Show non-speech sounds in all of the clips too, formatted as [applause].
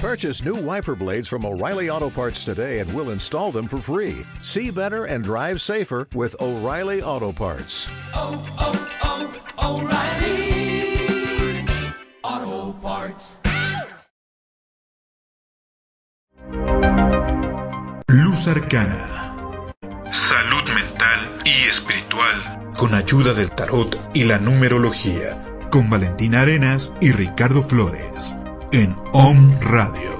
Purchase new wiper blades from O'Reilly Auto Parts today and we'll install them for free. See better and drive safer with O'Reilly Auto Parts. oh, oh, oh O'Reilly Auto Parts. Luz Arcana. Salud mental y espiritual. Con ayuda del tarot y la numerología. Con Valentina Arenas y Ricardo Flores. En OM Radio.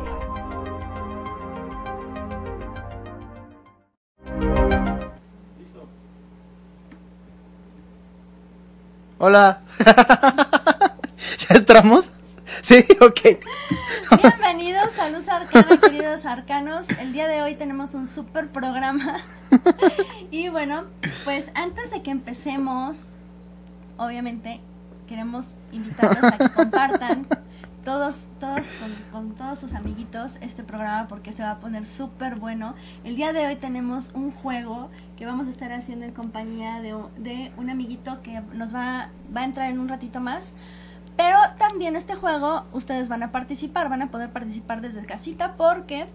Hola. [laughs] ¿Ya entramos? Sí, ok. Bienvenidos a Luz Arcana, queridos arcanos. El día de hoy tenemos un super programa. [laughs] Y bueno, pues antes de que empecemos, obviamente queremos invitarlos a que compartan todos, todos con, todos sus amiguitos este programa porque se va a poner súper bueno. El día de hoy tenemos un juego que vamos a estar haciendo en compañía de, de un amiguito que nos va, va a entrar en un ratito más. Pero también este juego ustedes van a participar, van a poder participar desde casita porque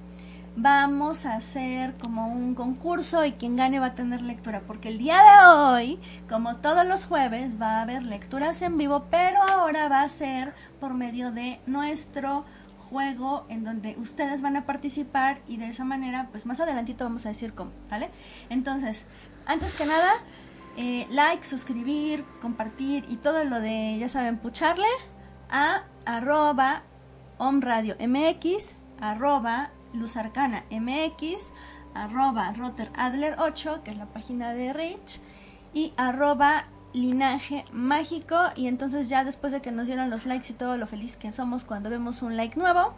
vamos a hacer como un concurso y quien gane va a tener lectura. Porque el día de hoy, como todos los jueves, va a haber lecturas en vivo, pero ahora va a ser por medio de nuestro juego en donde ustedes van a participar y de esa manera, pues más adelantito vamos a decir cómo, ¿vale? Entonces, antes que nada, eh, like, suscribir, compartir y todo lo de, ya saben, pucharle a arroba omradio mx, arroba luzarcana mx, arroba roteradler 8, que es la página de Rich, y arroba linaje mágico. Y entonces ya después de que nos dieron los likes y todo lo feliz que somos cuando vemos un like nuevo,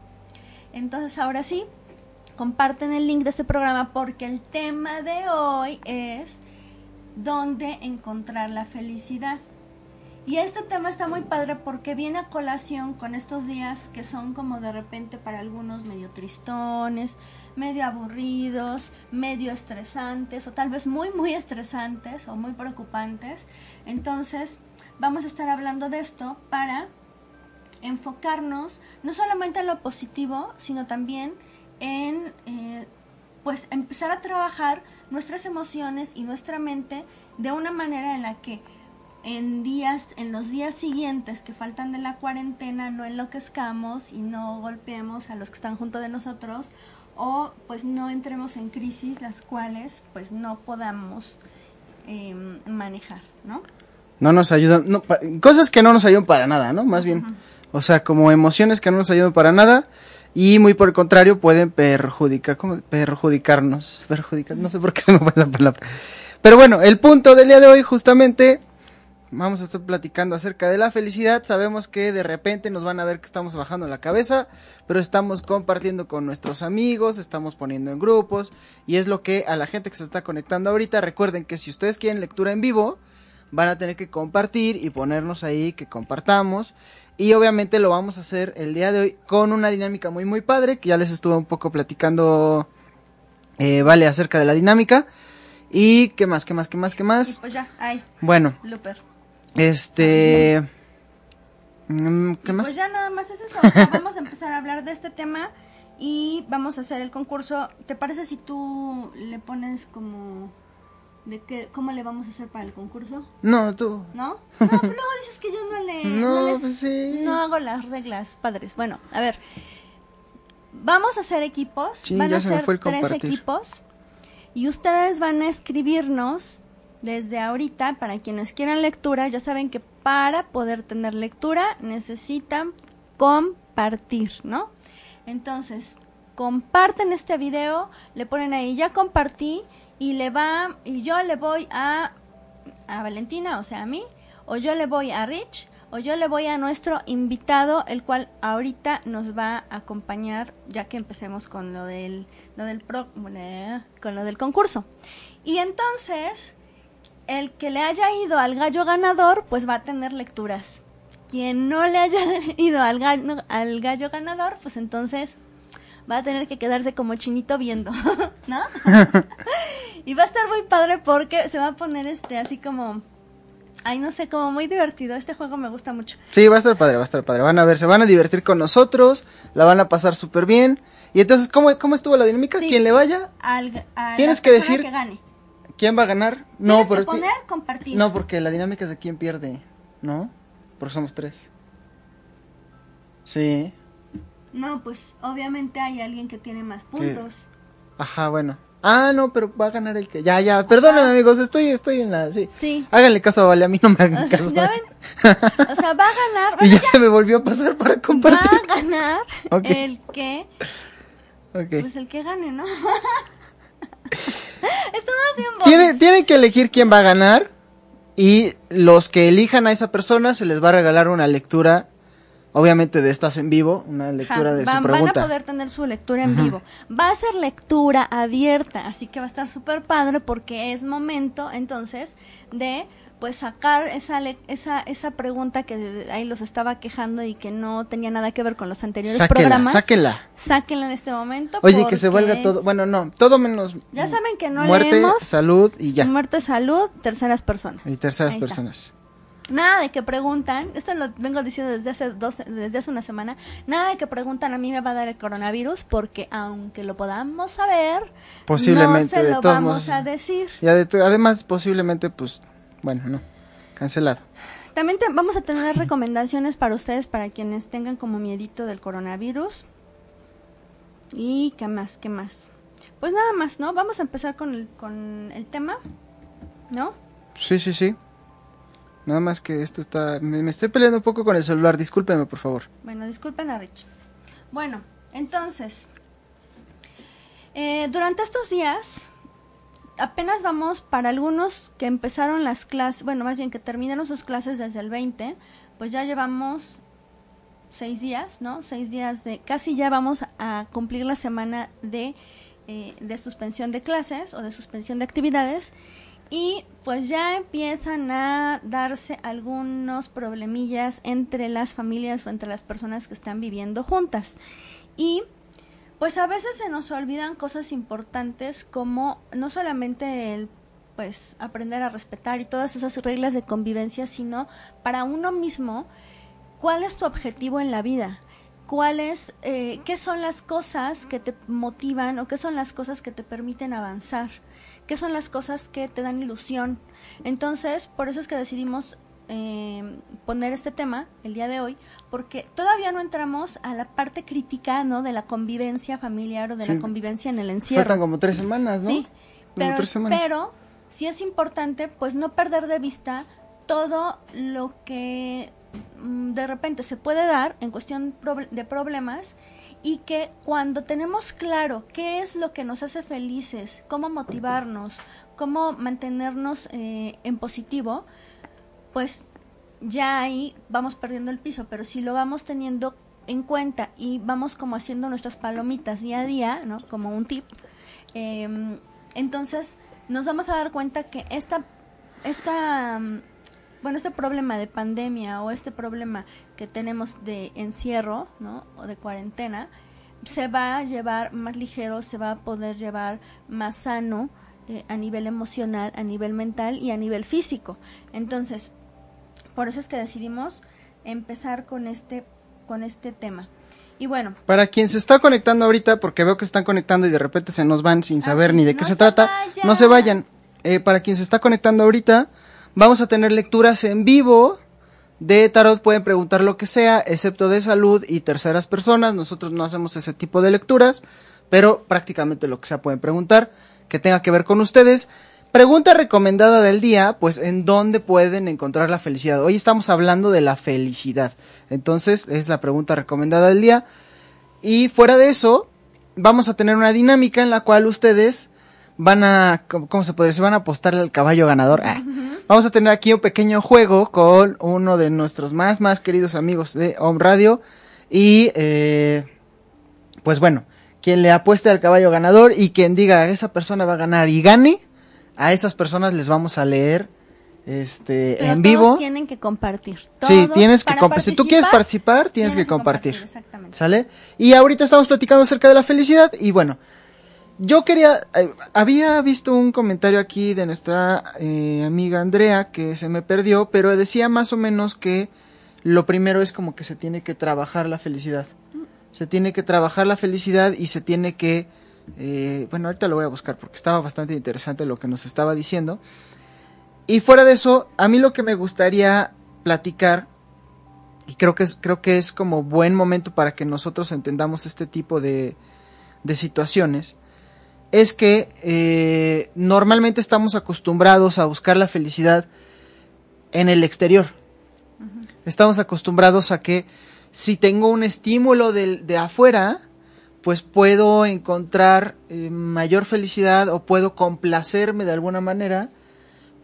entonces ahora sí, comparten el link de este programa porque el tema de hoy es dónde encontrar la felicidad. Y este tema está muy padre porque viene a colación con estos días que son como de repente para algunos medio tristones, medio aburridos, medio estresantes o tal vez muy muy estresantes o muy preocupantes. Entonces vamos a estar hablando de esto para enfocarnos no solamente en lo positivo, sino también en eh, pues empezar a trabajar nuestras emociones y nuestra mente de una manera en la que en días, en los días siguientes que faltan de la cuarentena no enloquezcamos y no golpeemos a los que están junto de nosotros o pues no entremos en crisis las cuales pues no podamos eh, manejar, ¿no? No nos ayudan, no, cosas que no nos ayudan para nada, ¿no? Más bien. O sea, como emociones que no nos ayudan para nada y muy por el contrario pueden perjudicar, ¿cómo? Perjudicarnos, perjudicar, no sé por qué se me fue esa palabra. Pero bueno, el punto del día de hoy justamente vamos a estar platicando acerca de la felicidad. Sabemos que de repente nos van a ver que estamos bajando la cabeza, pero estamos compartiendo con nuestros amigos, estamos poniendo en grupos y es lo que a la gente que se está conectando ahorita recuerden que si ustedes quieren lectura en vivo, van a tener que compartir y ponernos ahí que compartamos. Y obviamente lo vamos a hacer el día de hoy con una dinámica muy muy padre, que ya les estuve un poco platicando, eh, vale, acerca de la dinámica. Y qué más, qué más, qué más, qué Y más. pues ya, ay, Bueno, Looper. Este... mm, ¿Qué más? Pues ya nada más es eso. vamos a empezar a hablar de este tema y vamos a hacer el concurso. ¿Te parece si tú le pones como de qué, cómo le vamos a hacer para el concurso? No, tú. ¿No? No, luego dices que yo no le No, les- pues sí. no hago las reglas padres. Bueno, a ver. Vamos a hacer equipos. Sí, van a ser fue el tres equipos. Y ustedes van a escribirnos desde ahorita, para quienes quieran lectura, ya saben que para poder tener lectura necesitan compartir, ¿no? Entonces, comparten este video, le ponen ahí, ya compartí, y le va, y yo le voy a, a Valentina, o sea, a mí, o yo le voy a Rich, o yo le voy a nuestro invitado, el cual ahorita nos va a acompañar, ya que empecemos con lo del, lo del pro- con lo del concurso. Y entonces, el que le haya ido al gallo ganador, pues va a tener lecturas. Quien no le haya [laughs] ido al gallo, al gallo ganador, pues entonces va a tener que quedarse como chinito viendo, [laughs] ¿no? [laughs] y va a estar muy padre porque se va a poner este así como Ay, no sé, como muy divertido. Este juego me gusta mucho. Sí, va a estar padre, va a estar padre. Van a ver, se van a divertir con nosotros, la van a pasar súper bien. Y entonces, ¿cómo, ¿cómo estuvo la dinámica? Sí. Quien le vaya, Al, a Tienes la que decir- que gane. ¿Quién va a ganar? No, que pero ti- poner compartir. no, porque la dinámica es de quién pierde, ¿no? Porque somos tres. Sí. No, pues obviamente hay alguien que tiene más puntos. Ajá, bueno. Ah, no, pero va a ganar el que. Ya, ya. Perdónenme, amigos, estoy, estoy en la. Sí. Sí. Háganle caso a Vale, a mí no me hagan O sea, caso. ¿ya ven? O sea, va a ganar. [laughs] y bueno, ya se me volvió a pasar para va compartir. a ganar [laughs] Ok. el que. Ok. Pues el que gane, ¿no? [laughs] [laughs] Estamos bien Tiene- tienen que elegir quién va a ganar. Y los que elijan a esa persona se les va a regalar una lectura. Obviamente de estas en vivo. Una lectura de van, su van a pregunta. poder tener su lectura en vivo. Va a ser lectura abierta, así que va a estar súper padre porque es momento entonces de pues sacar esa le- esa esa pregunta que ahí los estaba quejando y que no tenía nada que ver con los anteriores Sáquenla, programas. sáquenla. Sáquenla en este momento. Oye, que se es todo. Bueno, no, todo menos. Ya saben que no Muerte, leemos. salud y ya. Muerte, salud, terceras personas. Y terceras Ahí está. personas. Nada de que preguntan, esto lo vengo diciendo desde hace dos, desde hace una semana, nada de que preguntan a mí me va a dar el coronavirus porque aunque lo podamos saber, Posiblemente, no se de lo todos vamos a decir. Y ade- además, posiblemente, pues. Bueno, no. Cancelado. También te- vamos a tener recomendaciones para ustedes, para quienes tengan como miedito del coronavirus. Y qué más, qué más. Pues nada más, ¿no? Vamos a empezar con el, con el tema, ¿no? Sí, sí, sí. Nada más que esto está... Me, me estoy peleando un poco con el celular, discúlpeme, por favor. Bueno, disculpen a Rich. Bueno, entonces, eh, durante estos días, apenas vamos para algunos que empezaron las clases, bueno, más bien que terminaron sus clases desde el 20, pues ya llevamos seis días, ¿no? Seis días de, casi ya vamos a cumplir la semana de, eh, de suspensión de clases o de suspensión de actividades y pues ya empiezan a darse algunos problemillas entre las familias o entre las personas que están viviendo juntas. Y pues a veces se nos olvidan cosas importantes como no solamente el pues aprender a respetar y todas esas reglas de convivencia, sino para uno mismo cuál es tu objetivo en la vida, cuál es, eh, qué son las cosas que te motivan o qué son las cosas que te permiten avanzar, qué son las cosas que te dan ilusión. Entonces, por eso es que decidimos eh, poner este tema el día de hoy, porque todavía no entramos a la parte crítica, ¿no? De la convivencia familiar o de Sí. la convivencia en el encierro. Faltan como tres semanas, ¿no? Sí, Como pero, tres semanas. pero sí es importante pues no perder de vista todo lo que mm, de repente se puede dar en cuestión de problemas y que cuando tenemos claro qué es lo que nos hace felices, cómo motivarnos, cómo mantenernos eh, en positivo, pues ya ahí vamos perdiendo el piso, pero si lo vamos teniendo en cuenta y vamos como haciendo nuestras palomitas día a día, ¿no? Como un tip, eh, entonces nos vamos a dar cuenta que esta, esta, mm, bueno, este problema de pandemia o este problema que tenemos de encierro, ¿no? O de cuarentena, se va a llevar más ligero, se va a poder llevar más sano eh, a nivel emocional, a nivel mental y a nivel físico. Entonces, por eso es que decidimos empezar con este, con este tema. Y bueno, Para quien se está conectando ahorita, porque veo que se están conectando y de repente se nos van sin Ah, saber ni de no qué se se trata, vayan. no se vayan. Eh, para quien se está conectando ahorita, vamos a tener lecturas en vivo de tarot. Pueden preguntar lo que sea, excepto de salud y terceras personas. Nosotros no hacemos ese tipo de lecturas, pero prácticamente lo que sea pueden preguntar que tenga que ver con ustedes. Pregunta recomendada del día, pues en dónde pueden encontrar la felicidad. Hoy estamos hablando de la felicidad. Entonces, es la pregunta recomendada del día. Y fuera de eso, vamos a tener una dinámica en la cual ustedes van a, ¿cómo, se puede decir? Van a apostarle al caballo ganador. Ah. Vamos a tener aquí un pequeño juego con uno de nuestros más, más queridos amigos de Home Radio. Y, eh, pues bueno, quien le apueste al caballo ganador y quien diga esa persona va a ganar y gane, a esas personas les vamos a leer este pero en todos vivo. tienen que compartir. Sí, tienes que compartir. Si tú quieres participar, tienes, que compartir. Exactamente. ¿Sale? Y ahorita estamos platicando acerca de la felicidad y bueno, yo quería, eh, había visto un comentario aquí de nuestra eh, amiga Andrea que se me perdió, pero decía más o menos que lo primero es como que se tiene que trabajar la felicidad. Se tiene que trabajar la felicidad y se tiene que, eh, bueno, ahorita lo voy a buscar porque estaba bastante interesante lo que nos estaba diciendo. Y fuera de eso, a mí lo que me gustaría platicar, y creo que es, creo que es como buen momento para que nosotros entendamos este tipo de, de situaciones, es que eh, normalmente estamos acostumbrados a buscar la felicidad en el exterior. Estamos acostumbrados a que si tengo un estímulo de, de afuera, pues puedo encontrar eh, mayor felicidad o puedo complacerme de alguna manera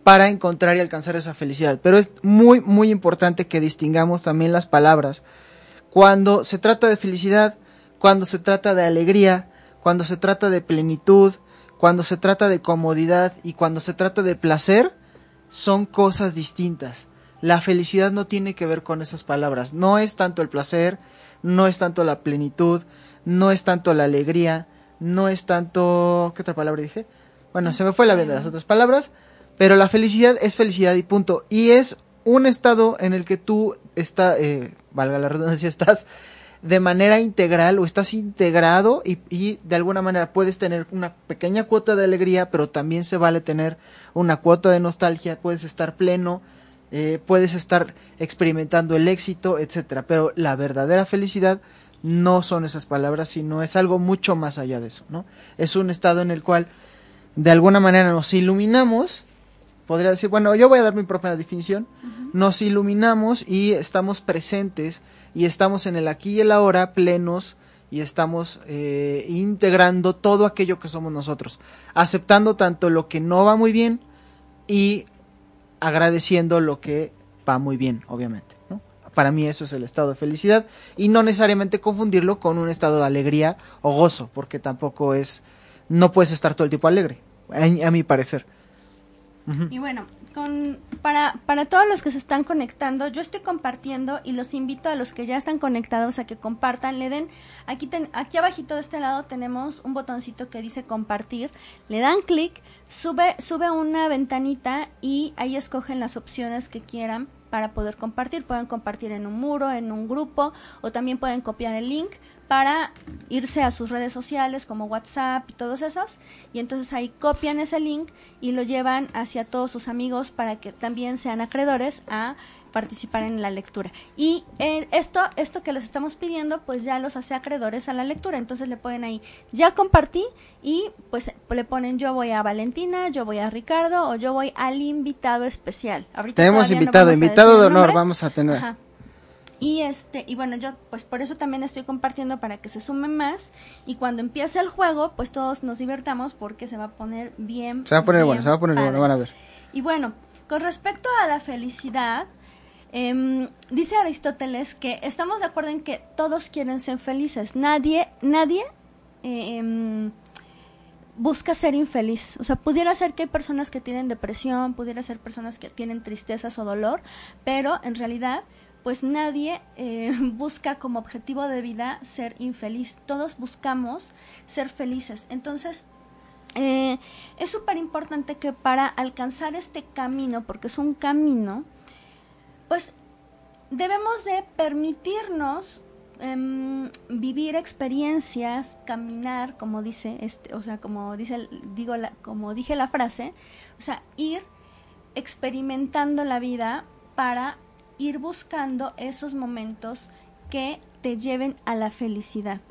para encontrar y alcanzar esa felicidad. Pero es muy, muy importante que distingamos también las palabras. Cuando se trata de felicidad, cuando se trata de alegría, cuando se trata de plenitud, cuando se trata de comodidad y cuando se trata de placer, son cosas distintas. La felicidad no tiene que ver con esas palabras. No es tanto el placer, no es tanto la plenitud, no es tanto la alegría, no es tanto... ¿Qué otra palabra dije? Bueno, se me fue la vida de las otras palabras, pero la felicidad es felicidad y punto. Y es un estado en el que tú está, eh, valga la redundancia, [laughs] estás de manera integral o estás integrado y, y, de alguna manera puedes tener una pequeña cuota de alegría, pero también se vale tener una cuota de nostalgia, puedes estar pleno, eh, puedes estar experimentando el éxito, etcétera. Pero la verdadera felicidad no son esas palabras, sino es algo mucho más allá de eso, ¿no? Es un estado en el cual de alguna manera nos iluminamos, podría decir, bueno, yo voy a dar mi propia definición, uh -huh. nos iluminamos y estamos presentes y estamos en el aquí y el ahora plenos y estamos eh, integrando todo aquello que somos nosotros, aceptando tanto lo que no va muy bien y agradeciendo lo que va muy bien, obviamente. Para mí eso es el estado de felicidad y no necesariamente confundirlo con un estado de alegría o gozo, porque tampoco es, no puedes estar todo el tiempo alegre, a, mi parecer. Y bueno, con, para, para todos los que se están conectando, yo estoy compartiendo y los invito a los que ya están conectados a que compartan, le den, aquí, ten, aquí abajito de este lado tenemos un botoncito que dice compartir, le dan clic, sube, sube una ventanita y ahí escogen las opciones que quieran para poder compartir. Pueden compartir en un muro, en un grupo o también pueden copiar el link para irse a sus redes sociales como WhatsApp y todos esos y entonces ahí copian ese link y lo llevan hacia todos sus amigos para que también sean acreedores a participar en la lectura. Y eh, esto, esto que les estamos pidiendo, pues ya los hace acreedores a la lectura. Entonces le ponen ahí, ya compartí y pues le ponen yo voy a Valentina, yo voy a Ricardo o yo voy al invitado especial. Ahorita Tenemos invitado, no invitado de honor, vamos a tener. Ajá. Y este, y bueno, yo pues por eso también estoy compartiendo para que se sumen más y cuando empiece el juego, pues todos nos divertamos porque se va a poner bien. Se va a poner bien bueno, se va a poner padre. bueno, van a ver. Y bueno, con respecto a la felicidad, eh, dice Aristóteles que estamos de acuerdo en que todos quieren ser felices. Nadie, nadie eh, busca ser infeliz. O sea, pudiera ser que hay personas que tienen depresión, pudiera ser personas que tienen tristezas o dolor, pero en realidad pues nadie eh, [laughs] busca como objetivo de vida ser infeliz. Todos buscamos ser felices. Entonces, eh, es súper importante que para alcanzar este camino, porque es un camino, pues debemos de permitirnos eh, vivir experiencias, caminar, como dice este, o sea, como dice, digo, la, como dije la frase, o sea, ir experimentando la vida para ir buscando esos momentos que te lleven a la felicidad.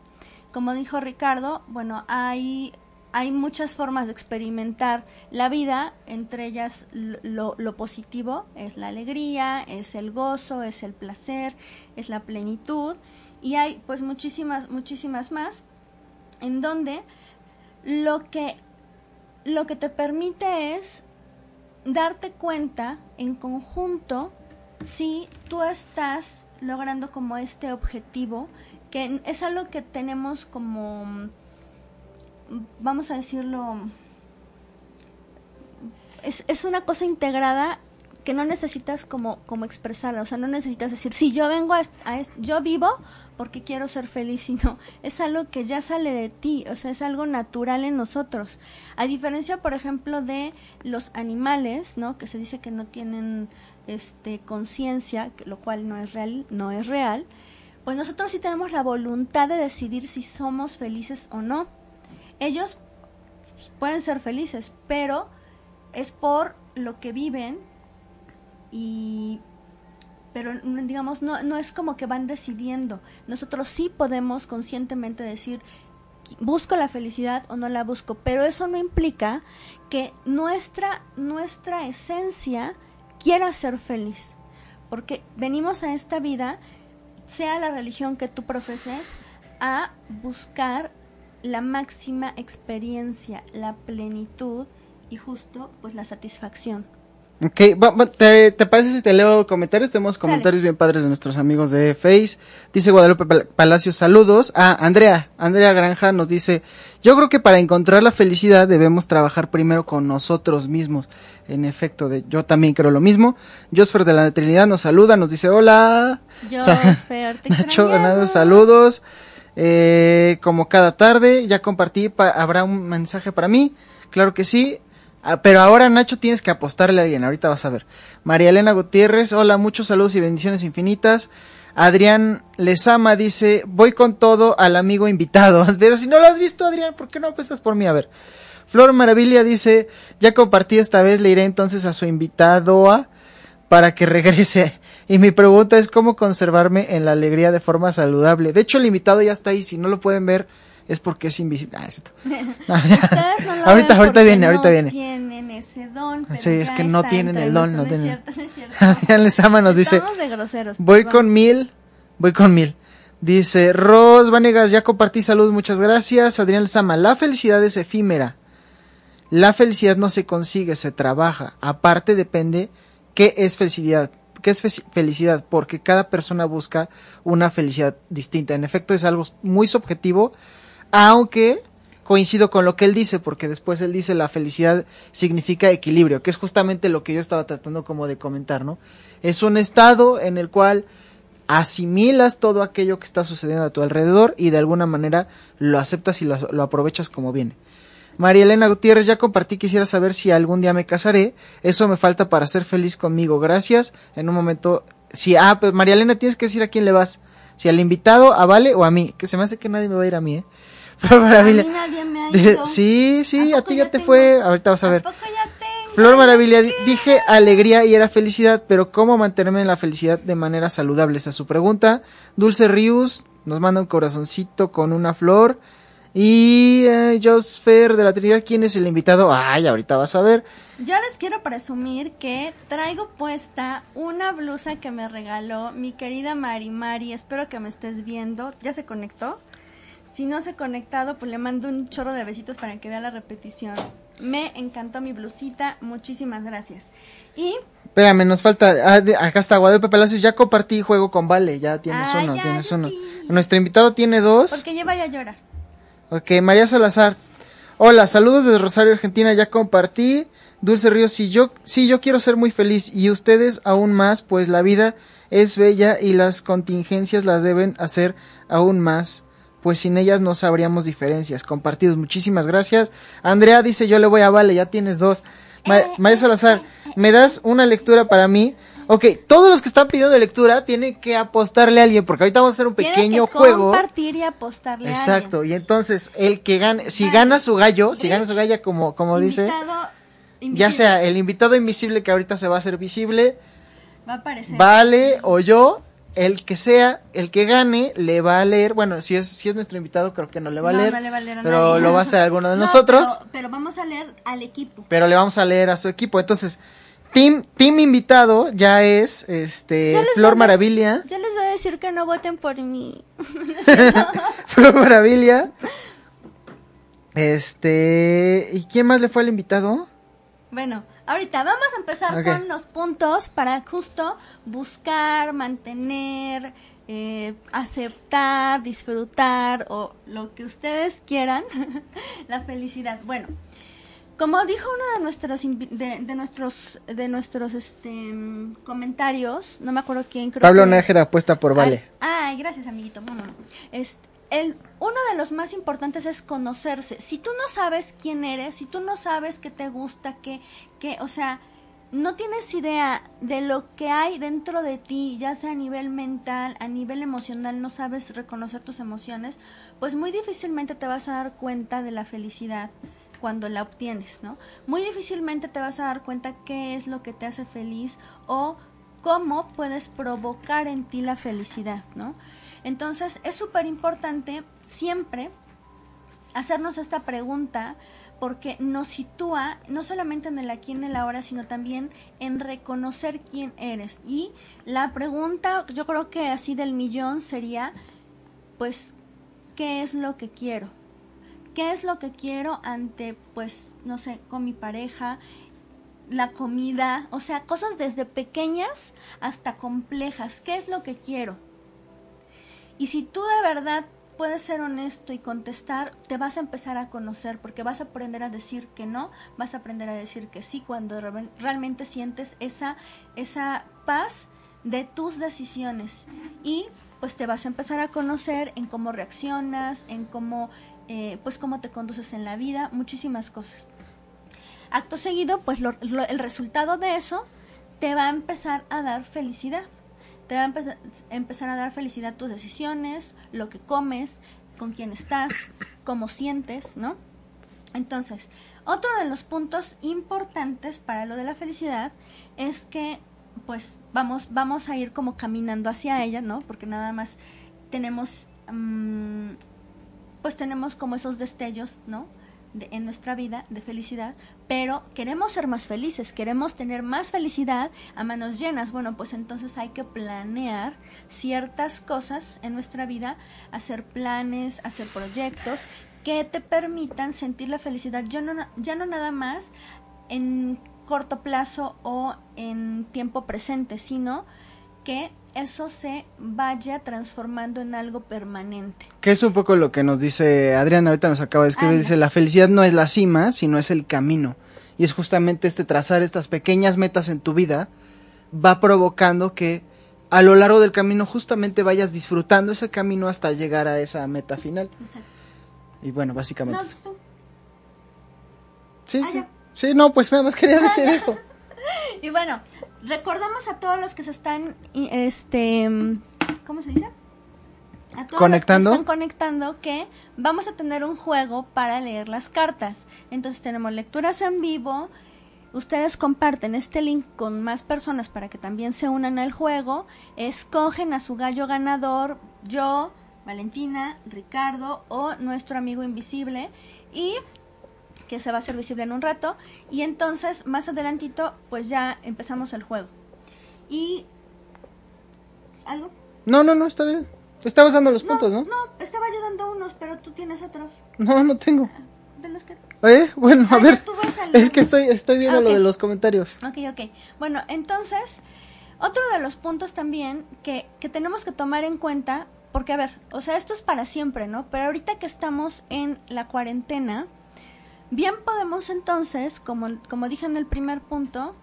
Como dijo Ricardo, bueno, hay, hay muchas formas de experimentar la vida, entre ellas lo, positivo es la alegría, es el gozo, es el placer, es la plenitud y hay pues muchísimas, muchísimas más en donde lo que, lo que te permite es darte cuenta en conjunto si tú estás logrando como este objetivo, que es algo que tenemos como, vamos a decirlo, es, es una cosa integrada que no necesitas como, como expresarla, o sea, no necesitas decir, sí, yo vengo a, a yo vivo porque quiero ser feliz, [laughs] sino es algo que ya sale de ti, o sea, es algo natural en nosotros. A diferencia, por ejemplo, de los animales, ¿no? Que se dice que no tienen este conciencia, lo cual no es real, no es real. Pues nosotros sí tenemos la voluntad de decidir si somos felices o no. Ellos pueden ser felices, pero es por lo que viven y pero digamos no no es como que van decidiendo. Nosotros sí podemos conscientemente decir busco la felicidad o no la busco, pero eso no implica que nuestra nuestra esencia quiera ser feliz, porque venimos a esta vida sea la religión que tú profeses a buscar la máxima experiencia, la plenitud y justo pues la satisfacción. Ok, ¿te, te parece si te leo comentarios? Tenemos Sale. comentarios bien padres de nuestros amigos de Face. Dice Guadalupe Pal- Palacios, saludos. Ah, Andrea, Andrea Granja nos dice, yo creo que para encontrar la felicidad debemos trabajar primero con nosotros mismos. En efecto, de, yo también creo lo mismo. Josfer de la Trinidad nos saluda, nos dice, hola. Josfer, [laughs] te Nacho. Granados, saludos. Eh, como cada tarde, ya compartí, pa- habrá un mensaje para mí, claro que sí. Ah, pero ahora Nacho tienes que apostarle a alguien, ahorita vas a ver. María Elena Gutiérrez, hola, muchos saludos y bendiciones infinitas. Adrián Lezama dice, voy con todo al amigo invitado. [laughs] Pero si no lo has visto, Adrián, ¿por qué no apuestas por mí? A ver. Flor Maravilla dice, ya compartí esta vez, le iré entonces a su invitado a para que regrese. Y mi pregunta es cómo conservarme en la alegría de forma saludable. De hecho, el invitado ya está ahí. Si no lo pueden ver, es porque es invisible. Ah, es. [laughs] [laughs] No, ahorita, viene, ahorita no viene. tienen ese don. pero Sí, es que no tienen el don, no tienen. [laughs] Adrián Lezama nos dice, Estamos de groseros. voy perdón. con mil, voy con mil. Dice, Ros Vanegas, ya compartí salud, muchas gracias. Adrián Lezama, la felicidad es efímera. La felicidad no se consigue, se trabaja. Aparte depende qué es felicidad. ¿Qué es fe- felicidad? Porque cada persona busca una felicidad distinta. En efecto, es algo muy subjetivo, aunque coincido con lo que él dice, porque después él dice la felicidad significa equilibrio, que es justamente lo que yo estaba tratando como de comentar, ¿no? Es un estado en el cual asimilas todo aquello que está sucediendo a tu alrededor y de alguna manera lo aceptas y lo, lo aprovechas como viene. María Elena Gutiérrez, ya compartí, quisiera saber si algún día me casaré. Eso me falta para ser feliz conmigo. Gracias. En un momento, si, ah, pues María Elena, tienes que decir a quién le vas. Si al invitado, a Vale o a mí. Que se me hace que nadie me va a ir a mí, ¿eh? [laughs] Flor A Maravilla. mí nadie me ha [laughs] ido. sí, sí, ¿A ti ya ya te tengo? fue. Ahorita vas a ver. Flor Maravilla, di- dije alegría y era felicidad, pero ¿cómo mantenerme en la felicidad de manera saludable? Esa es su pregunta. Dulce Rius nos manda un corazoncito con una flor. Y eh, Josfer de la Trinidad, ¿quién es el invitado? Ay, ahorita vas a ver. Yo les quiero presumir que traigo puesta una blusa que me regaló mi querida Mari Mari. Espero que me estés viendo. ¿Ya se conectó? Si no se ha conectado, pues le mando un chorro de besitos para que vea la repetición. Me encantó mi blusita. Muchísimas gracias. Y Espérame, nos falta. ah, de- acá está Guadalupe Palacios. Ya compartí juego con Vale. Ya tienes uno, ya, tienes ya uno. Nuestro invitado tiene dos. porque ya vaya a llorar. Ok, María Salazar. Hola, saludos desde Rosario, Argentina. Ya compartí. Dulce Ríos, si yo, sí, yo quiero ser muy feliz y ustedes aún más, pues la vida es bella y las contingencias las deben hacer aún más, pues sin ellas no sabríamos diferencias. Compartidos, muchísimas gracias. Andrea dice, yo le voy a Vale, ya tienes dos. Ma- María Salazar, ¿me das una lectura para mí? Ok, todos los que están pidiendo lectura tienen que apostarle a alguien, porque ahorita vamos a hacer un Tiene pequeño que juego. compartir y apostarle a Exacto, y entonces el que gane, si Vale. gana su gallo, si Rich. gana su galla como, como dice, Invitado ya invisible. sea el invitado invisible que ahorita se va a hacer visible, Va a aparecer. vale o yo, el que sea, el que gane le va a leer, bueno, si es, si es nuestro invitado creo que no le va a No, leer, no le va a leer a pero nadie. lo va a hacer alguno de [laughs] No, nosotros, Pero, pero vamos a leer al equipo. pero le vamos a leer a su equipo, entonces, team, team invitado ya es, este, Ya Flor Maravilla, Yo les voy a decir que no voten por mí. [laughs] Flor Maravilla, este, ¿y quién más le fue al invitado? Bueno, ahorita vamos a empezar con los puntos para justo buscar, mantener, eh, aceptar, disfrutar o lo que ustedes quieran, [laughs] la felicidad. Bueno, Como dijo uno de nuestros de, de nuestros de nuestros este comentarios, no me acuerdo quién creo Pablo que- Nájera apuesta por Vale. Ay, ay, gracias, amiguito. No, no, no. Es- el, uno de los más importantes es conocerse. Si tú no sabes quién eres, si tú no sabes qué te gusta, qué, qué, o sea, no tienes idea de lo que hay dentro de ti, ya sea a nivel mental, a nivel emocional, no sabes reconocer tus emociones, pues muy difícilmente te vas a dar cuenta de la felicidad cuando la obtienes, ¿no? Muy difícilmente te vas a dar cuenta qué es lo que te hace feliz o cómo puedes provocar en ti la felicidad, ¿no? Entonces es súper importante siempre hacernos esta pregunta porque nos sitúa no solamente en el aquí en el ahora, sino también en reconocer quién eres. Y la pregunta, yo creo que así del millón sería, pues, ¿qué es lo que quiero? ¿Qué es lo que quiero ante, pues, no sé, con mi pareja, la comida, o sea, cosas desde pequeñas hasta complejas? ¿Qué es lo que quiero? Y si tú de verdad puedes ser honesto y contestar, te vas a empezar a conocer porque vas a aprender a decir que no, vas a aprender a decir que sí cuando re- realmente sientes esa esa paz de tus decisiones y pues te vas a empezar a conocer en cómo reaccionas, en cómo eh, pues cómo te conduces en la vida, muchísimas cosas. Acto seguido, pues el resultado de eso te va a empezar a dar felicidad. Te va a empezar, empezar a dar felicidad tus decisiones, lo que comes, con quién estás, cómo sientes, ¿no? Entonces, otro de los puntos importantes para lo de la felicidad es que pues vamos vamos a ir como caminando hacia ella, ¿no? Porque nada más tenemos mm, pues tenemos como esos destellos, ¿no? De- en nuestra vida de felicidad, pero queremos ser más felices, queremos tener más felicidad a manos llenas. Bueno, pues entonces hay que planear ciertas cosas en nuestra vida, hacer planes, hacer proyectos que te permitan sentir la felicidad, ya no, ya no nada más en corto plazo o en tiempo presente, sino que eso se vaya transformando en algo permanente. Que es un poco lo que nos dice Adrián, ahorita nos acaba de escribir, Anda. dice, la felicidad no es la cima, sino es el camino. Y es justamente este trazar estas pequeñas metas en tu vida, va provocando que a lo largo del camino justamente vayas disfrutando ese camino hasta llegar a esa meta final. Y bueno, básicamente. No. Sí, Ah, sí. Sí, no, pues nada más quería [laughs] decir eso. Y bueno, recordamos a todos los que se están, este, ¿cómo se dice? A todos Conectando. los que están conectando que vamos a tener un juego para leer las cartas. Entonces tenemos lecturas en vivo. Ustedes comparten este link con más personas para que también se unan al juego. Escogen a su gallo ganador, yo, Valentina, Ricardo o nuestro amigo invisible. Y que se va a hacer visible en un rato y entonces más adelantito pues ya empezamos el juego. Y algo? No, no, no, está bien. Estabas dando los puntos, ¿no? No, estaba yo dando unos, pero tú tienes otros No, no tengo. de los que ¿Eh? Bueno, a Ah, ya ver. al- Es que estoy, estoy viendo Ah, lo de los comentarios. Ok, ok. Bueno, entonces, otro de los puntos también que, que tenemos que tomar en cuenta, porque a ver, o sea, esto es para siempre, ¿no? Pero ahorita que estamos en la cuarentena, bien podemos entonces, como, como dije en el primer punto,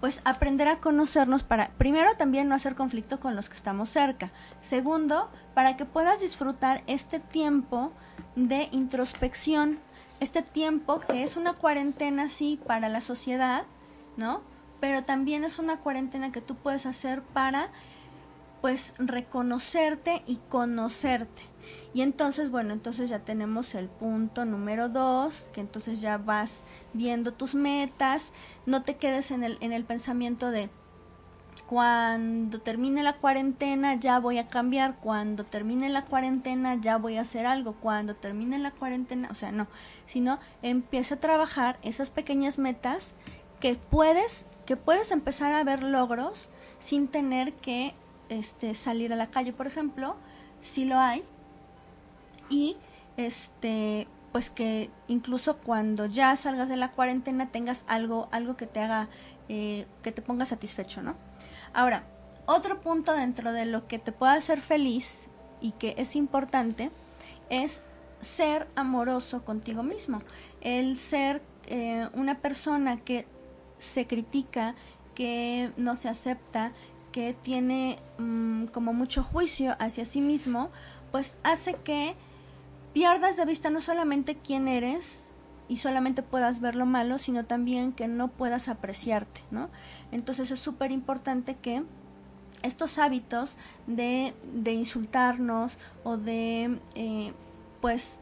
pues aprender a conocernos para, primero, también no hacer conflicto con los que estamos cerca. Segundo, para que puedas disfrutar este tiempo de introspección, este tiempo que es una cuarentena, sí, para la sociedad, ¿no? Pero también es una cuarentena que tú puedes hacer para, pues, reconocerte y conocerte. Y entonces, bueno, entonces ya tenemos el punto número dos, que entonces ya vas viendo tus metas, no te quedes en el, en el pensamiento de cuando termine la cuarentena ya voy a cambiar, cuando termine la cuarentena ya voy a hacer algo, cuando termine la cuarentena, o sea, no, sino empieza a trabajar esas pequeñas metas que puedes, que puedes empezar a ver logros sin tener que este, salir a la calle, por ejemplo, si lo hay, y este pues que incluso cuando ya salgas de la cuarentena tengas algo algo que te haga eh, que te ponga satisfecho no ahora otro punto dentro de lo que te pueda hacer feliz y que es importante es ser amoroso contigo mismo. El ser eh, una persona que se critica, que no se acepta, que tiene mm, como mucho juicio hacia sí mismo, pues hace que pierdas de vista no solamente quién eres y solamente puedas ver lo malo, sino también que no puedas apreciarte, ¿no? Entonces es súper importante que estos hábitos de, de insultarnos o de, eh, pues,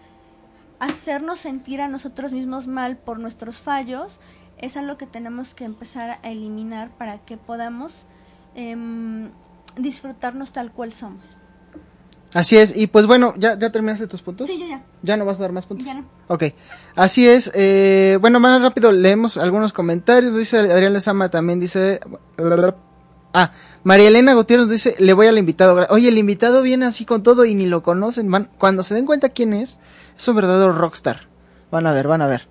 hacernos sentir a nosotros mismos mal por nuestros fallos, es algo que tenemos que empezar a eliminar para que podamos em, disfrutarnos tal cual somos. Así es, y pues bueno, ¿ya, ya terminaste tus puntos? Sí, yo ya. ¿Ya no vas a dar más puntos? Ya no. Ok, así es. Eh, bueno, más rápido leemos algunos comentarios. Dice Adrián Lezama también, dice... Ah, María Elena Gutiérrez dice, le voy al invitado. Oye, el invitado viene así con todo y ni lo conocen. Van, cuando se den cuenta quién es, es un verdadero rockstar. Van a ver, van a ver.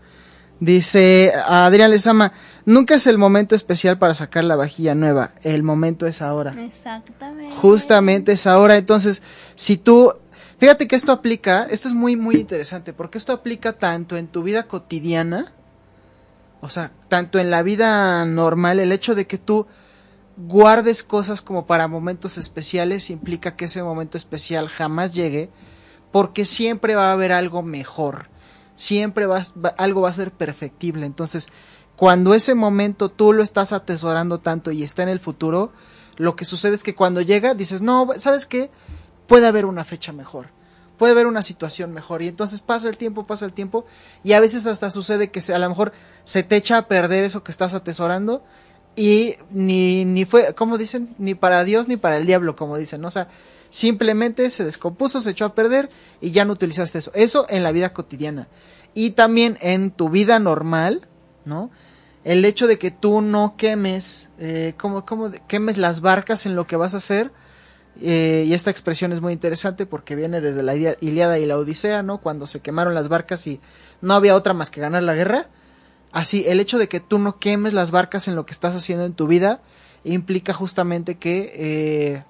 Dice Adrián Lezama, nunca es el momento especial para sacar la vajilla nueva. El momento es ahora. Exactamente. Justamente es ahora. Entonces, si tú, fíjate que esto aplica, esto es muy, muy interesante, porque esto aplica tanto en tu vida cotidiana, o sea, tanto en la vida normal, el hecho de que tú guardes cosas como para momentos especiales implica que ese momento especial jamás llegue, porque siempre va a haber algo mejor, siempre va, algo va a ser perfectible. Entonces, cuando ese momento tú lo estás atesorando tanto y está en el futuro, lo que sucede es que cuando llega dices, no, ¿sabes qué? Puede haber una fecha mejor, puede haber una situación mejor y entonces pasa el tiempo, pasa el tiempo y a veces hasta sucede que se, a lo mejor se te echa a perder eso que estás atesorando y ni, ni fue, como dicen, ni para Dios ni para el diablo, como dicen, ¿no? O sea, simplemente se descompuso, se echó a perder y ya no utilizaste eso. Eso en la vida cotidiana. Y también en tu vida normal, ¿no? El hecho de que tú no quemes, eh, como, como quemes las barcas en lo que vas a hacer, eh, y esta expresión es muy interesante porque viene desde la Ilia- Iliada y la Odisea, ¿no? Cuando se quemaron las barcas y no había otra más que ganar la guerra. Así, el hecho de que tú no quemes las barcas en lo que estás haciendo en tu vida implica justamente que, eh,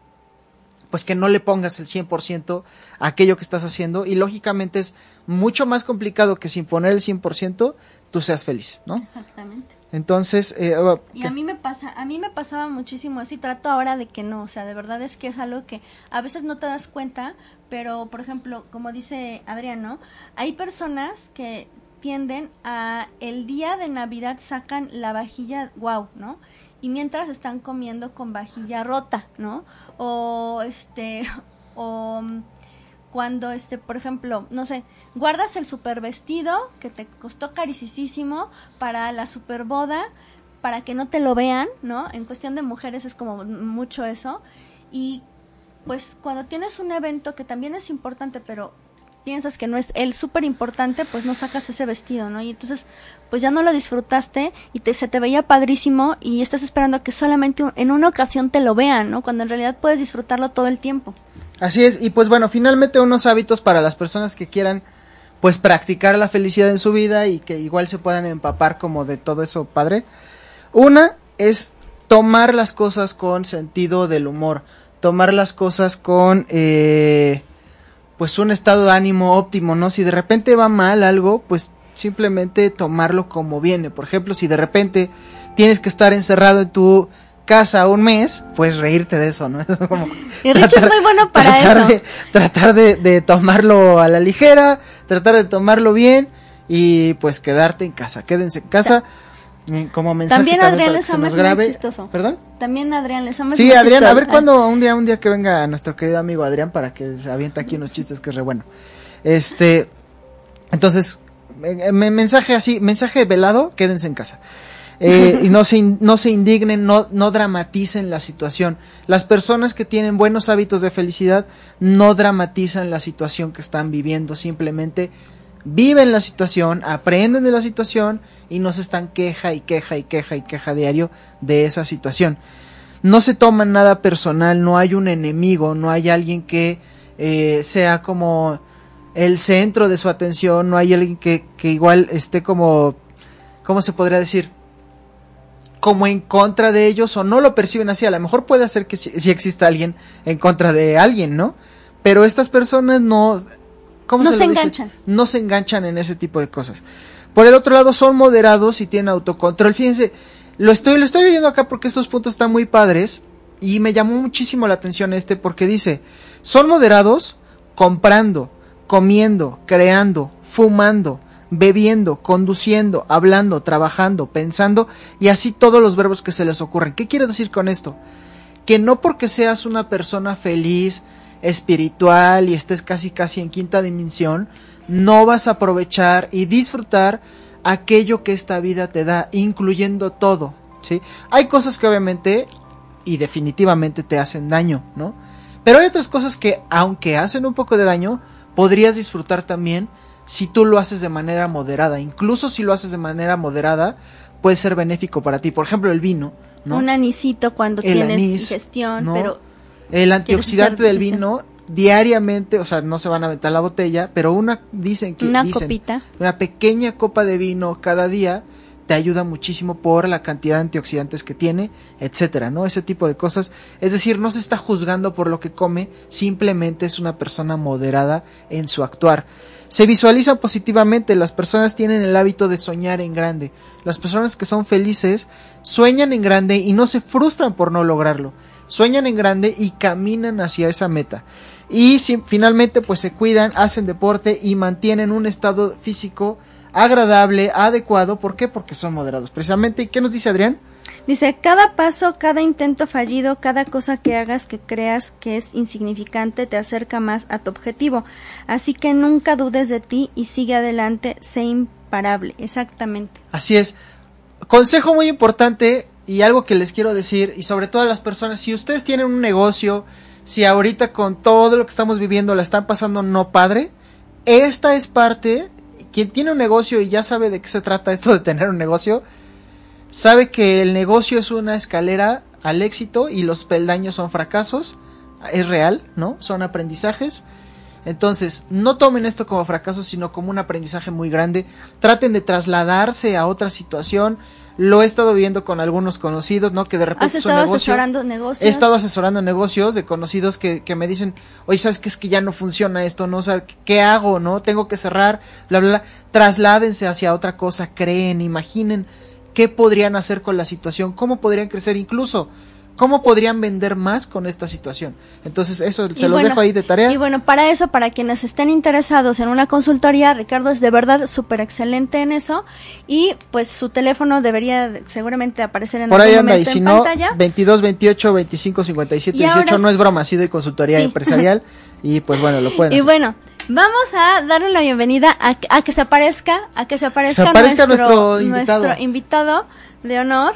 pues que no le pongas el 100% a aquello que estás haciendo y lógicamente es mucho más complicado que sin poner el 100% tú seas feliz, ¿no? Exactamente. Entonces, eh, oh, Y ¿qué? a mí me pasa, a mí me pasaba muchísimo eso y trato ahora de que no, o sea, de verdad es que es algo que a veces no te das cuenta, pero por ejemplo, como dice Adriano, hay personas que tienden a el día de Navidad sacan la vajilla, wow, ¿no? Y mientras están comiendo con vajilla rota, ¿no? O este [laughs] o mm, cuando este, por ejemplo, no sé, guardas el super vestido que te costó carísimo para la super boda, para que no te lo vean, ¿no? En cuestión de mujeres es como mucho eso. Y pues cuando tienes un evento que también es importante, pero piensas que no es el súper importante, pues no sacas ese vestido, ¿no? Y entonces, pues ya no lo disfrutaste y te, se te veía padrísimo y estás esperando que solamente en una ocasión te lo vean, ¿no? Cuando en realidad puedes disfrutarlo todo el tiempo. Así es, y pues bueno, finalmente unos hábitos para las personas que quieran pues practicar la felicidad en su vida y que igual se puedan empapar como de todo eso padre. Una es tomar las cosas con sentido del humor, tomar las cosas con eh, pues un estado de ánimo óptimo, ¿no? Si de repente va mal algo, pues simplemente tomarlo como viene. Por ejemplo, si de repente tienes que estar encerrado en tu casa un mes, pues reírte de eso, ¿no? [laughs] Eso como Y Rich es muy bueno para tratar eso. De, tratar de, de tomarlo a la ligera, tratar de tomarlo bien y pues quedarte en casa. Quédense en casa como mensaje También también, Adrián Lezama es muy grabe. chistoso. ¿Perdón? También Adrián les ama Sí, Adrián, a ver cuándo un día un día que venga nuestro querido amigo Adrián para que se aviente aquí unos chistes que es re bueno. Este, entonces, eh, me- mensaje así, mensaje velado, quédense en casa. Eh, [laughs] y no se, in- no se indignen, no, no dramaticen la situación. Las personas que tienen buenos hábitos de felicidad no dramatizan la situación que están viviendo, simplemente viven la situación, aprenden de la situación y no se están queja y queja y queja y queja diario de esa situación. No se toman nada personal, no hay un enemigo, no hay alguien que eh, sea como el centro de su atención, no hay alguien que, que igual esté como, ¿cómo se podría decir? como en contra de ellos o no lo perciben así. A lo mejor puede ser que sí, sí exista alguien en contra de alguien, ¿no? Pero estas personas no... ¿cómo No se dice? enganchan. No se enganchan en ese tipo de cosas. Por el otro lado, son moderados y tienen autocontrol. Fíjense, lo estoy, lo estoy leyendo acá porque estos puntos están muy padres. Y me llamó muchísimo la atención este porque dice, son moderados comprando, comiendo, creando, fumando, bebiendo, conduciendo, hablando, trabajando, pensando y así todos los verbos que se les ocurren. ¿Qué quiero decir con esto? Que no porque seas una persona feliz, espiritual y estés casi casi en quinta dimensión, no vas a aprovechar y disfrutar aquello que esta vida te da, incluyendo todo, ¿sí? Hay cosas que obviamente y definitivamente te hacen daño, ¿no? Pero hay otras cosas que, aunque hacen un poco de daño, podrías disfrutar también si tú lo haces de manera moderada. Incluso si lo haces de manera moderada, puede ser benéfico para ti. Por ejemplo, el vino, ¿no? Un anisito cuando El tienes anís, digestión, ¿no? pero El antioxidante del vino diariamente, o sea, no se van a aventar la botella, pero una dicen que una dicen, copita. una pequeña copa de vino cada día te ayuda muchísimo por la cantidad de antioxidantes que tiene, etcétera, ¿no? Ese tipo de cosas. Es decir, no se está juzgando por lo que come, simplemente es una persona moderada en su actuar. Se visualiza positivamente, las personas tienen el hábito de soñar en grande. Las personas que son felices sueñan en grande y no se frustran por no lograrlo. Sueñan en grande y caminan hacia esa meta. Y si- finalmente pues se cuidan, hacen deporte y mantienen un estado físico agradable, adecuado. ¿Por qué? Porque son moderados. Precisamente, ¿y qué nos dice Adrián? Dice, cada paso, cada intento fallido, cada cosa que hagas que creas que es insignificante te acerca más a tu objetivo. Así que nunca dudes de ti y sigue adelante, sé imparable. Exactamente. Así es. Consejo muy importante y algo que les quiero decir, y sobre todo a las personas, si ustedes tienen un negocio, si ahorita con todo lo que estamos viviendo la están pasando no padre, esta es parte, quien tiene un negocio y ya sabe de qué se trata esto de tener un negocio, sabe que el negocio es una escalera al éxito y los peldaños son fracasos, es real, ¿no? Son aprendizajes. Entonces, no tomen esto como fracaso, sino como un aprendizaje muy grande. Traten de trasladarse a otra situación. Lo he estado viendo con algunos conocidos, ¿no? Que de repente ¿Has su estado negocio. asesorando negocios? He estado asesorando negocios de conocidos que, que me dicen, oye, ¿sabes qué? Es que ya no funciona esto, ¿no? O sea, ¿qué hago, no? Tengo que cerrar, bla, bla, bla. Trasládense hacia otra cosa, creen, imaginen qué podrían hacer con la situación, cómo podrían crecer incluso, cómo podrían vender más con esta situación. Entonces, eso se Y los bueno, dejo ahí de tarea. Y bueno, para eso, para quienes estén interesados en una consultoría, Ricardo es de verdad súper excelente en eso. Y pues su teléfono debería de- seguramente aparecer en Por ahí anda, y si en no, pantalla. 22, 28, 25, 57, Y ahora 18, no es broma, sí doy consultoría Sí. empresarial, [laughs] y pues bueno, lo pueden Y hacer. bueno, vamos a darle la bienvenida a, que- a que se aparezca, a que se aparezca, Se aparezca nuestro invitado. nuestro invitado de honor.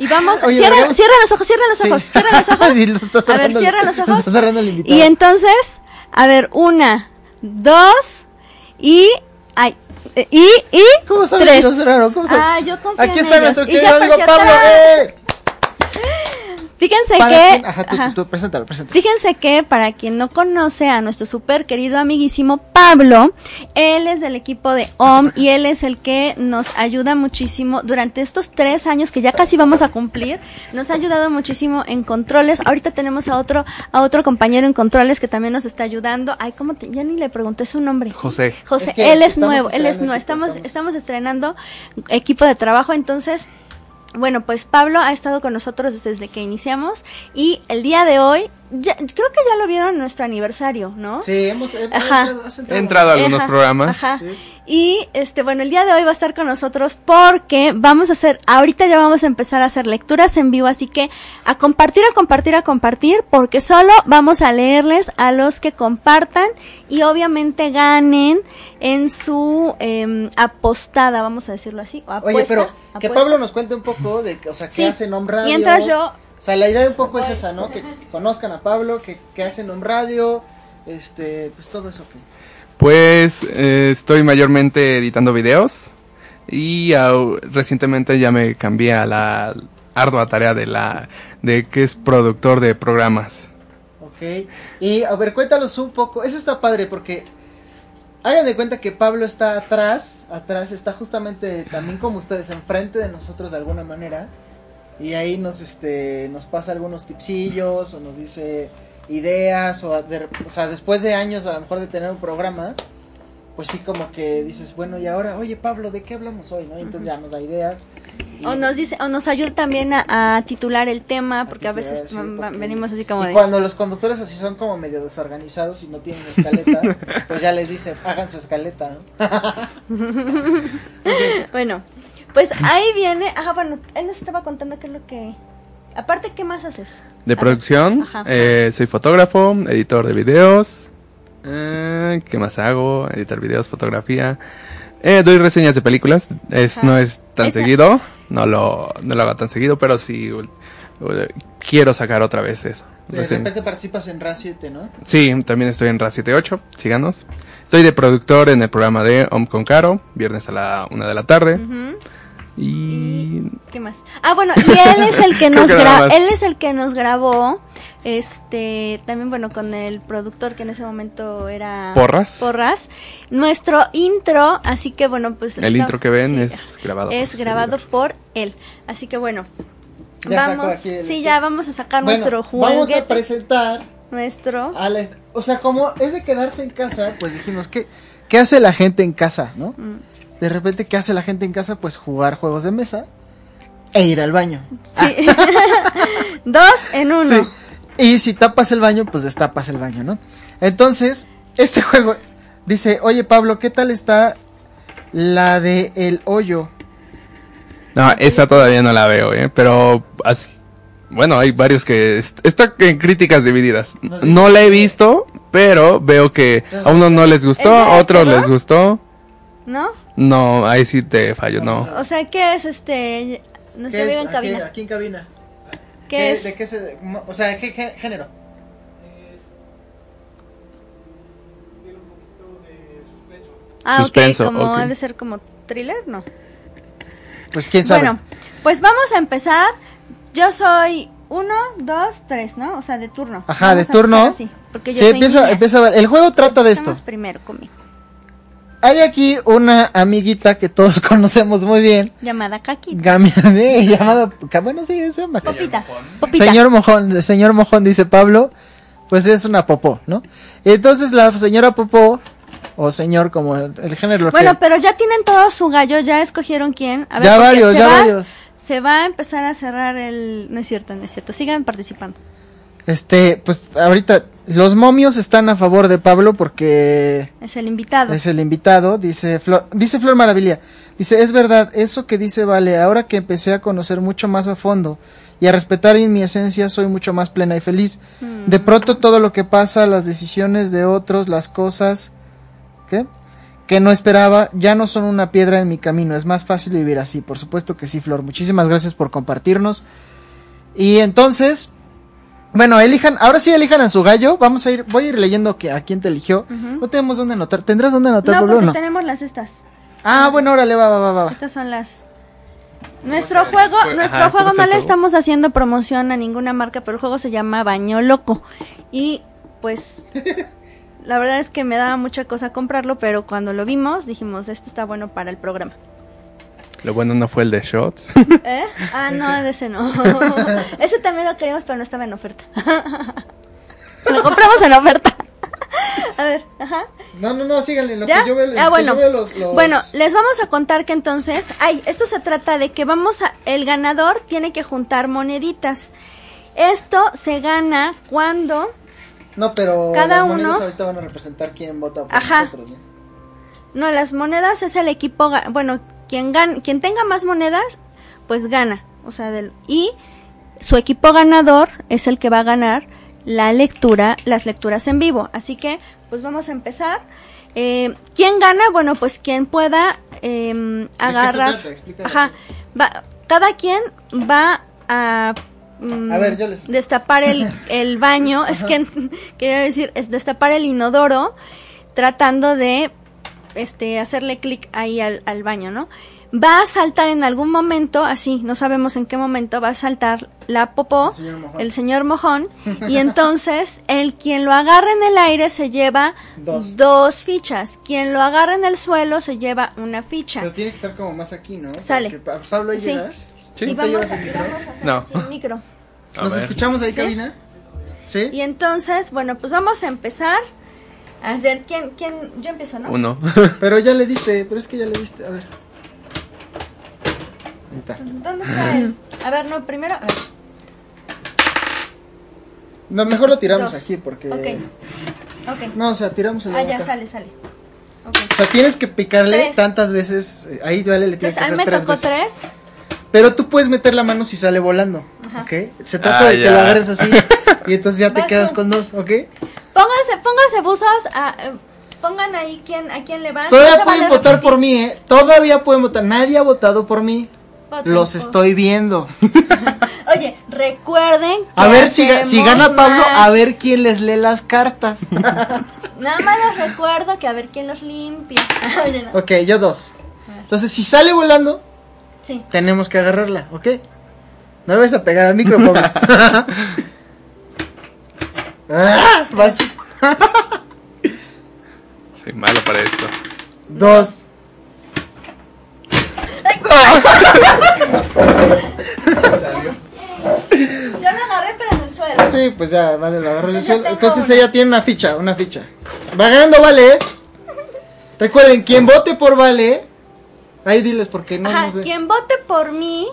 Y vamos, Oye, cierra, cierra los ojos, cierra los Sí. ojos, cierra los [laughs] ojos. Sí, lo está a ver, cierra los lo ojos. está cerrando el invitado. Y entonces, a ver, una, dos, y, ay, eh, y, y, ¿Cómo sabes tres. si lo cerraron? ¿Cómo sabes? Ah, yo confío Aquí en está ellos. nuestro querido amigo Pablo. ¡eh! Fíjense Para que, quien- ajá, tú, ajá. tú, tú, preséntalo, preséntalo. Fíjense que para quien no conoce a nuestro súper querido amiguísimo Pablo, él es del equipo de OM y él es el que nos ayuda muchísimo durante estos tres años que ya casi vamos a cumplir. Nos ha ayudado muchísimo en controles. Ahorita tenemos a otro a otro compañero en controles que también nos está ayudando. Ay, cómo te, ya ni le pregunté su nombre. José. José, Es que él es nuevo, él es nuevo. estamos- estamos estrenando equipo de trabajo, entonces bueno, pues Pablo ha estado con nosotros desde que iniciamos y el día de hoy, ya- creo que ya lo vieron en nuestro aniversario, ¿no? Sí, hemos, hemos Ajá. entrado- a algunos Ajá, programas. Ajá. Y este, bueno, el día de hoy va a estar con nosotros porque vamos a hacer, ahorita ya vamos a empezar a hacer lecturas en vivo, así que a compartir, a compartir, a compartir, porque solo vamos a leerles a los que compartan y obviamente ganen en su em, apostada, vamos a decirlo así. o Oye, apuesta, pero que. Pablo nos cuente un poco de, que- o sea, qué Sí. hace Nom Radio. Mientras yo- O sea, la idea un poco es esa, ¿no? Que conozcan a Pablo, que, que hace Nom Radio, este, pues todo eso que... Pues eh, estoy mayormente editando videos y au- recientemente ya me cambié a la ardua tarea de la de que es productor de programas. Ok. Y a ver, cuéntanos un poco. Eso está padre porque hagan de cuenta que Pablo está atrás, atrás está justamente también como ustedes enfrente de nosotros de alguna manera y ahí nos este nos pasa algunos tipsillos o nos dice ideas o, de- o sea, después de años a lo mejor de tener un programa, pues sí como que dices, bueno, y ahora, oye Pablo, ¿de qué hablamos hoy? ¿no? Y entonces ya nos da ideas. y- O nos dice, o nos ayuda también a, a titular el tema, porque a titular, veces sí, va- porque- venimos así como y de... cuando los conductores así son como medio desorganizados y no tienen escaleta, [laughs] pues ya les dice, hagan su escaleta, ¿no? [laughs] [laughs] Bueno, pues ahí viene, ajá, bueno, él nos estaba contando qué es lo que... Aparte, ¿qué más haces? De producción, Ajá. eh, soy fotógrafo, editor de videos. Eh, ¿Qué más hago? Editar videos, fotografía. Eh, doy reseñas de películas. Es, Ajá. no es tan Esa- seguido. No lo, no lo hago tan seguido, pero sí uh, uh, quiero sacar otra vez eso. De repente participas en RA 7, ¿no? Sí, también estoy en RA78. Síganos. Estoy de productor en el programa de Om con Caro. Viernes a la una de la tarde. Ujú. Y ¿Qué más? Ah, bueno, y él es el que [laughs] nos que grabó, él es el que nos grabó, este, también bueno, con el productor que en ese momento era Porras. Porras, nuestro intro, así que bueno, pues el está- intro que ven sí, es grabado. es por grabado servidor. por él, así que bueno, Ya vamos, sí, ya vamos a sacar Bueno, nuestro vamos juguete, a presentar nuestro, a la o sea, como es de quedarse en casa, pues dijimos, ¿qué, qué hace la gente en casa, no? Mm. De repente, ¿qué hace la gente en casa? Pues jugar juegos de mesa e ir al baño. sí. [laughs] dos en uno, Sí. Y si tapas el baño, pues destapas el baño, ¿no? Entonces, este [laughs] juego dice, oye Pablo, ¿qué tal está la de el hoyo? No, esa todavía no la veo, ¿eh? Pero así. Bueno, hay varios que est- está en críticas divididas. No sé No si- la he visto, pero veo que a unos no les ¿Es gustó, a otros les gustó. ¿no? No, ahí sí te fallo, no. O sea, ¿qué es este? ¿Qué amiga es? en Aquí, cabina. aquí en cabina. ¿Qué es? ¿De qué se, o sea, ¿qué, qué género? Ah, ok, Suspenso, como ok. ha de ser como thriller, ¿no? Pues quién sabe. Bueno, pues vamos a empezar. Yo soy uno, dos, tres, ¿no? O sea, de turno. Ajá, Vamos de turno. así, porque yo Sí, soy empieza, niña. empieza a ver. El juego trata de esto. Primero conmigo. Hay aquí una amiguita que todos [laughs] conocemos muy bien. Llamada Kaki. Gami- [laughs] eh, llamada, bueno, sí, se llama Kaki. Popita. Popita. Señor Mojón, señor Mojón dice Pablo, pues es una popó, ¿no? Entonces la señora popó, o señor como el, el género Bueno, que- pero ya tienen todo su gallo, ya escogieron quién. A ver, ya varios, ya va- varios. Se va a empezar a cerrar el... No es cierto, no es cierto. Sigan participando. Este, pues ahorita los momios están a favor de Pablo porque Es el invitado. es el invitado, dice Flor, dice Flor Maravilla. Dice, es verdad, eso que dice Vale, ahora que empecé a conocer mucho más a fondo y a respetar en mi esencia, soy mucho más plena y feliz. De pronto todo lo que pasa, las decisiones de otros, las cosas, ¿qué? Que no esperaba, ya no son una piedra en mi camino, es más fácil vivir así, por supuesto que sí, Flor. Muchísimas gracias por compartirnos. Y entonces, bueno, elijan, ahora sí elijan a su gallo, vamos a ir, voy a ir leyendo que, a quién te eligió. No tenemos dónde anotar, ¿tendrás dónde anotar, No, porque no? tenemos las estas. Ah, bueno, órale, va, va, va, va. Estas son las. Nuestro juego, Jue- nuestro ajá, juego ¿cómo es no le estamos haciendo promoción a ninguna marca, pero el juego se llama Baño Loco. Y pues [laughs] la verdad es que me daba mucha cosa comprarlo, pero cuando lo vimos dijimos, este está bueno para el programa. Lo bueno no fue el de shots. [laughs] ¿Eh? Ah, no, de ese no. [laughs] ese también lo queríamos, pero no estaba en oferta. [laughs] lo compramos en oferta. A ver, ajá. No, no, no, síganle, lo ¿Ya? que yo veo, ah, que bueno. yo veo los, los- Bueno, les vamos a contar que entonces, ay, esto se trata de que vamos a, el ganador tiene que juntar moneditas. Esto se gana cuando, No, pero cada las monedas uno- ahorita van a representar quién vota por Ajá. nosotros, ¿no? no, las monedas es el equipo, bueno, quien gan, quien tenga más monedas, pues gana, o sea, del, y su equipo ganador es el que va a ganar la lectura, las lecturas en vivo. Así que, pues vamos a empezar. Eh, ¿Quién gana? Bueno, pues quien pueda em, agarrar. Ajá. Va- cada quien va a. mm, A ver, yo les- Destapar el, [laughs] el baño. es que [laughs] quería decir, es destapar el inodoro tratando de este hacerle clic ahí al, al baño, ¿no? Va a saltar en algún momento, así, no sabemos en qué momento, va a saltar la popó, El señor mojón. el señor mojón, y entonces [laughs] el quien lo agarra en el aire se lleva Dos. dos fichas, quien lo agarra en el suelo se lleva una ficha. Pero tiene que estar como más aquí, ¿no? Sale. Porque, pa- Pablo, ¿ahí Sí. llegas? Sí. Y ¿Tú te vamos llevas a, el y micro? vamos a hacer No. sin micro. A ¿Nos ver. escuchamos ahí, ¿Sí? cabina? ¿Sí? Y entonces, bueno, pues vamos a empezar. A ver, ¿quién, quién? Yo empiezo, ¿no? Uno. [laughs] Pero ya le diste, pero es que ya le diste. A ver. Ahí está. ¿Dónde está él? A ver, no, primero. A ver. No, mejor lo tiramos Dos. aquí porque. Ok. Ok. No, o sea, tiramos el ah, ya acá. sale, sale. Ok. O sea, tienes que picarle Tres. tantas veces. eh, Ahí vale, le tienes Entonces, a que mí hacer me tres tocó veces. tres. Pero tú puedes meter la mano si sale volando. Ajá. ¿Ok? Se trata Ah, de que ya. lo agarres así. [laughs] y entonces ya te Vas quedas tú. con dos, ¿ok? Pónganse, pónganse buzos. a- eh, pongan ahí quién, a quién le van. Todavía No pueden votar repetir. por mí, ¿eh? Todavía pueden votar. Nadie ha votado por mí. Voten Los por- estoy viendo. [laughs] Oye, recuerden. A que ver si, si gana Pablo, a ver quién les lee las cartas. [laughs] [laughs] Nada más les recuerdo que a ver quién los limpia. Oye, no. ok, yo dos. Entonces, si sale volando, Sí. tenemos que agarrarla, ¿ok? No le vas a pegar al micro, Pablo. Ah, vas. Soy malo para esto. Dos. Yo lo agarré, pero en el suelo. Sí, pues ya, vale, lo agarro yo Yo solo. tengo Entonces una. ella tiene una ficha, una ficha. Va ganando, vale. Recuerden, quien vote por vale. Ahí diles porque no, Ajá, no sé. quien vote por mí,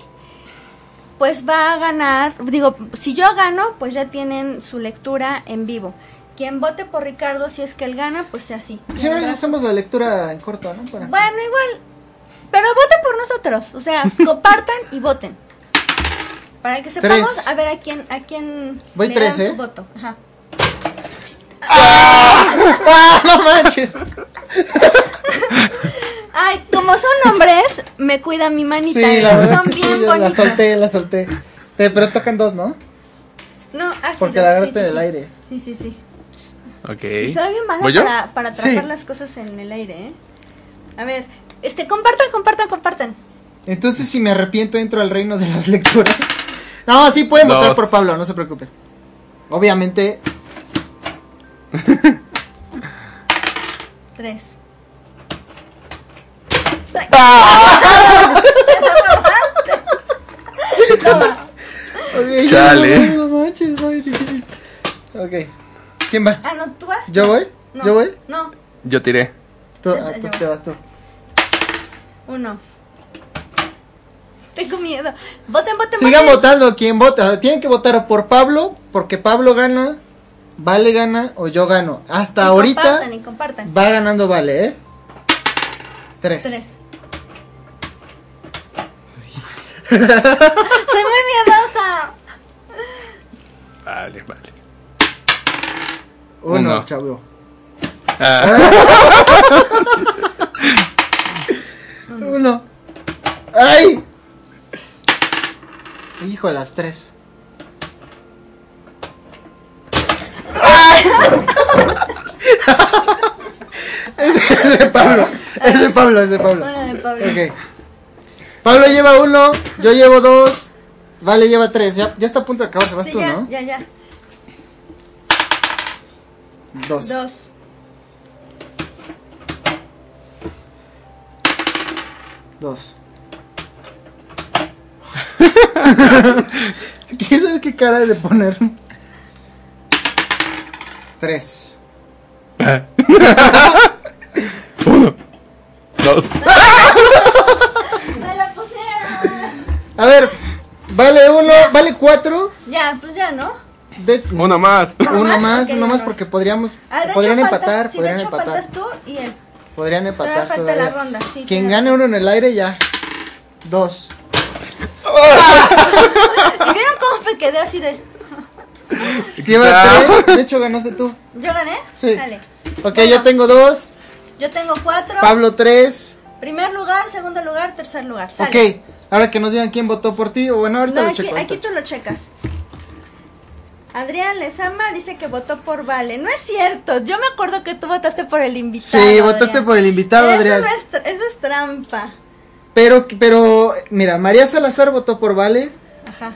pues va a ganar. Digo, si yo gano, pues ya tienen su lectura en vivo. Quien vote por Ricardo, si es que él gana, pues sea así. Si no, les hacemos la lectura en corto, ¿no? Para- Bueno, igual. Pero voten por nosotros. O sea, [laughs] compartan y voten. Para que sepamos Tres. a ver a quién, a quién Voy le tres, dan ¿eh? su voto. Ajá. ¡Ah, [laughs] no manches! [laughs] Ay, como son hombres, me cuida mi manita. Sí, ¿eh? la verdad son que bien sí, yo la solté, la solté. Eh, Pero tocan dos, ¿no? No, así Porque dos, la agarraste sí, en el aire. Sí, sí, sí. Ok. Y soy bien mala para, para Sí. las cosas en el aire, ¿eh? A ver, este, compartan, compartan, compartan. Entonces, si me arrepiento, entro al reino de las lecturas. No, sí pueden votar Dos. por Pablo, no se preocupen. Obviamente, Tres. [laughs] Ok, Chale. No, no manches, está bien difícil. Ok. ¿Quién va? Ah, no, ¿tú vas? ¿Yo voy? No, ¿Yo voy? No, Yo tiré. Tú, ah, tú voy. te vas tú. uno. Tengo miedo. Voten, voten, Sigan voten. votando, quien vota. Tienen que votar por Pablo, porque Pablo gana, Vale gana o yo gano. Hasta Y ahorita Compartan y compartan. va ganando Vale, ¿eh? Tres. Tres. [laughs] Soy muy miedosa. Vale, vale. Uno, Uno. chavo. Ah, [laughs] Uno. ¡Ay! Hijo, las tres. [laughs] es de Pablo. Es de Pablo, es de Pablo. Órale, Pablo. Lleva uno, yo llevo dos, Vale lleva tres. Ya, ya está a punto de acabarse, vas Sí, tú, ya, ¿no? ya, ya. Dos. Dos. Dos. [laughs] ¿Quién sabe qué cara de poner? Tres. dos. Me la pusieron. A ver, vale uno, vale cuatro. Ya, pues ya, ¿no? De, Uno más. uno más? uno más porque podríamos, Ah, podrían hecho, falta- empatar, sí, podrían de hecho empatar, faltas tú y él. podrían empatar falta todavía. la ronda, sí. Quien tienes gane uno en el aire ya. Dos. [laughs] ¿Y vieron cómo me quedé así de... Lleva Quizá. tres. De hecho ganaste tú. ¿Yo gané? Sí. Dale. Ok, Bueno. yo tengo dos. Yo tengo cuatro. Pablo tres. Primer lugar, segundo lugar, tercer lugar. Sale. Ok, ahora que nos digan quién votó por ti. O bueno, ahorita No, lo aquí, checo. aquí tú lo checas. Adrián Lezama dice que votó por Vale. No es cierto. Yo me acuerdo que tú votaste por el invitado. Sí, votaste Adrián. por el invitado, Eso Adrián. no es eso es trampa. Pero, pero, mira, María Salazar votó por Vale. Ajá.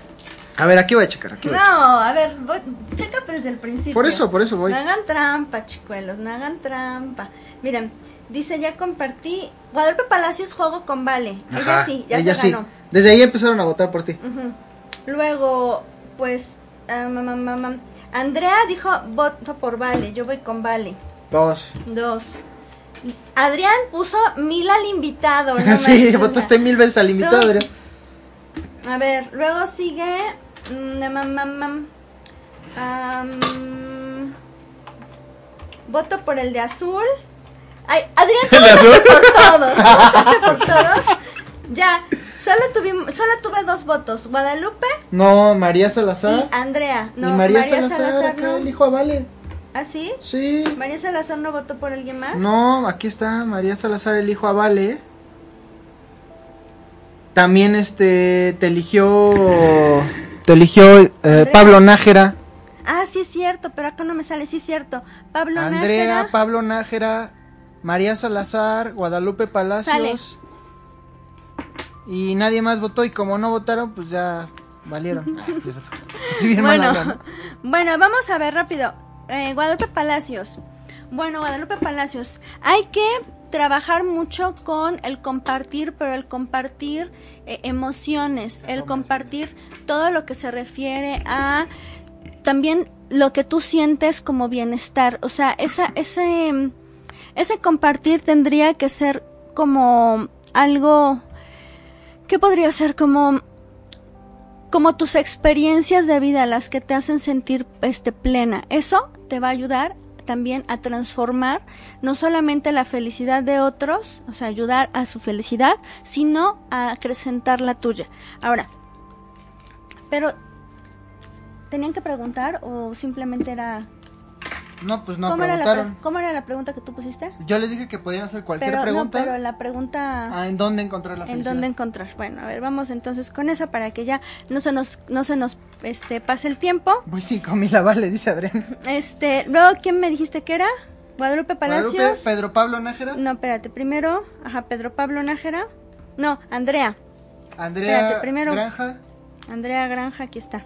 A ver, aquí voy a checar. Aquí voy a checar. No, a ver, voy- checa desde el principio. Por eso, por eso voy. No hagan trampa, chicuelos, no hagan trampa. Miren, dice, ya compartí. Guadalupe Palacios juego con Vale. Ella Ajá, sí, ya ella se sí. ganó. Desde ahí empezaron a votar por ti. Luego, pues, ah. Andrea dijo, voto por Vale, yo voy con Vale. Dos. Dos. Adrián puso mil al invitado. no [laughs] sí, votaste mil veces al invitado. Adrián. A ver, luego sigue. mm, voto por el de azul. Ay, Adrián, votaste por todos. votaste por [laughs] todos. Ya, solo, tuvimos, solo tuve dos votos: Guadalupe No, María y Salazar. Andrea. No, y María, Salazar, acá no. el hijo a Vale. ¿Ah, sí? Sí. ¿María Salazar no votó por alguien más? No, aquí está María Salazar, el hijo a Vale. También este te eligió te eligió eh, Pablo Nájera, Ah, sí es cierto, pero acá no me sale, sí es cierto. Pablo Andrea, Nájera. Pablo Nájera, María Salazar, Guadalupe Palacios. Y nadie más votó y como no votaron, pues ya valieron. [laughs] Así bien bueno, [laughs] bueno, vamos a ver rápido. Eh, Guadalupe Palacios. Bueno, Guadalupe Palacios. Hay que trabajar mucho con el compartir, pero el compartir eh, emociones, el compartir todo lo que se refiere a también lo que tú sientes como bienestar. O sea, esa, ese, ese compartir tendría que ser como algo, ¿qué podría ser? Como como tus experiencias de vida las que te hacen sentir este plena. Eso te va a ayudar también a transformar no solamente la felicidad de otros, o sea, ayudar a su felicidad, sino a acrecentar la tuya. Ahora, pero ¿tenían que preguntar o simplemente era No, pues no ¿cómo, era la, preguntaron. ¿Cómo era la pregunta que tú pusiste? Yo les dije que podían hacer cualquier Pero pregunta. no, pero la pregunta Ah, ¿en dónde encontrar la en felicidad? dónde encontrar. Bueno, a ver, vamos entonces con esa para que ya no se nos no se nos este pase el tiempo. Voy cinco mil [laughs] Vale, dice Adrián. Este, luego quién me dijiste que era? Guadalupe Palacios. Guadalupe, Pedro Pablo Nájera, No, espérate, primero, ajá, Pedro Pablo Nájera. No, Andrea. Andrea espérate, primero- Granja, Andrea Granja, aquí está.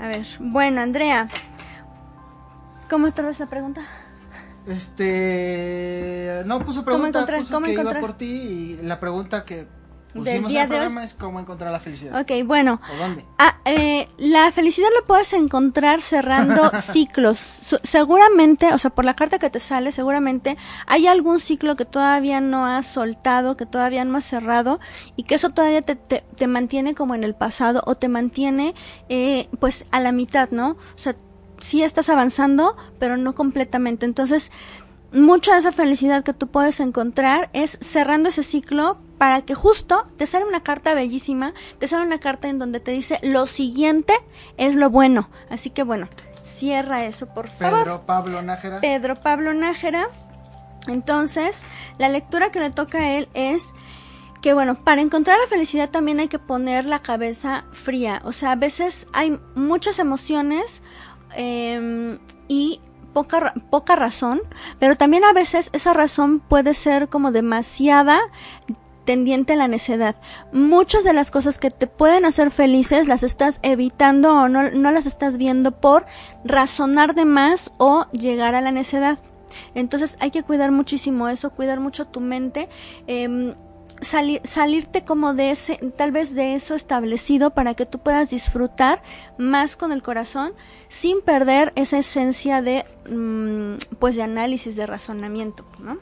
A ver, bueno, Andrea. ¿Cómo vez la pregunta? Este. No puso pregunta, encontrar? puso ¿Cómo que encontrar? iba por ti y la pregunta que pusimos día en el de hoy. programa es cómo encontrar la felicidad. Ok, bueno. ¿O dónde? Ah, eh, la felicidad la puedes encontrar cerrando [laughs] ciclos. Seguramente, o sea, por la carta que te sale, seguramente hay algún ciclo que todavía no has soltado, que todavía no has cerrado y que eso todavía te, te, te mantiene como en el pasado o te mantiene eh, pues a la mitad, ¿no? O sea, sí estás avanzando, pero no completamente. Entonces, mucha de esa felicidad que tú puedes encontrar es cerrando ese ciclo para que justo te sale una carta bellísima, te sale una carta en donde te dice lo siguiente es lo bueno. Así que bueno, cierra eso, por favor. Pedro Pablo Nájera. Pedro Pablo Nájera. Entonces, la lectura que le toca a él es que bueno, para encontrar la felicidad también hay que poner la cabeza fría. O sea, a veces hay muchas emociones eh, y poca, poca razón, pero también a veces esa razón puede ser como demasiada tendiente a la necedad. Muchas de las cosas que te pueden hacer felices las estás evitando o no, no las estás viendo por razonar de más o llegar a la necedad. Entonces hay que cuidar muchísimo eso, cuidar mucho tu mente. em, sali- salirte como de ese, tal vez de eso establecido para que tú puedas disfrutar más con el corazón sin perder esa esencia de, mm, pues de análisis, de razonamiento, ¿no?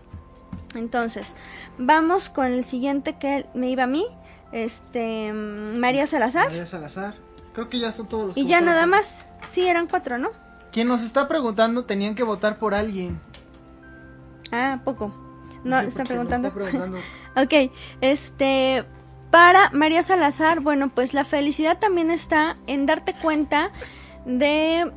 Entonces, vamos con el siguiente que me iba a mí, este, mm, María Salazar, María Salazar. Creo que ya son todos los y ya nada más, sí, eran cuatro, ¿no? Quien nos está preguntando tenían que votar por alguien. Ah, poco. No, Sí, están preguntando. está preguntando. [laughs] Ok, este, para María Salazar, bueno, pues la felicidad también está en darte cuenta de,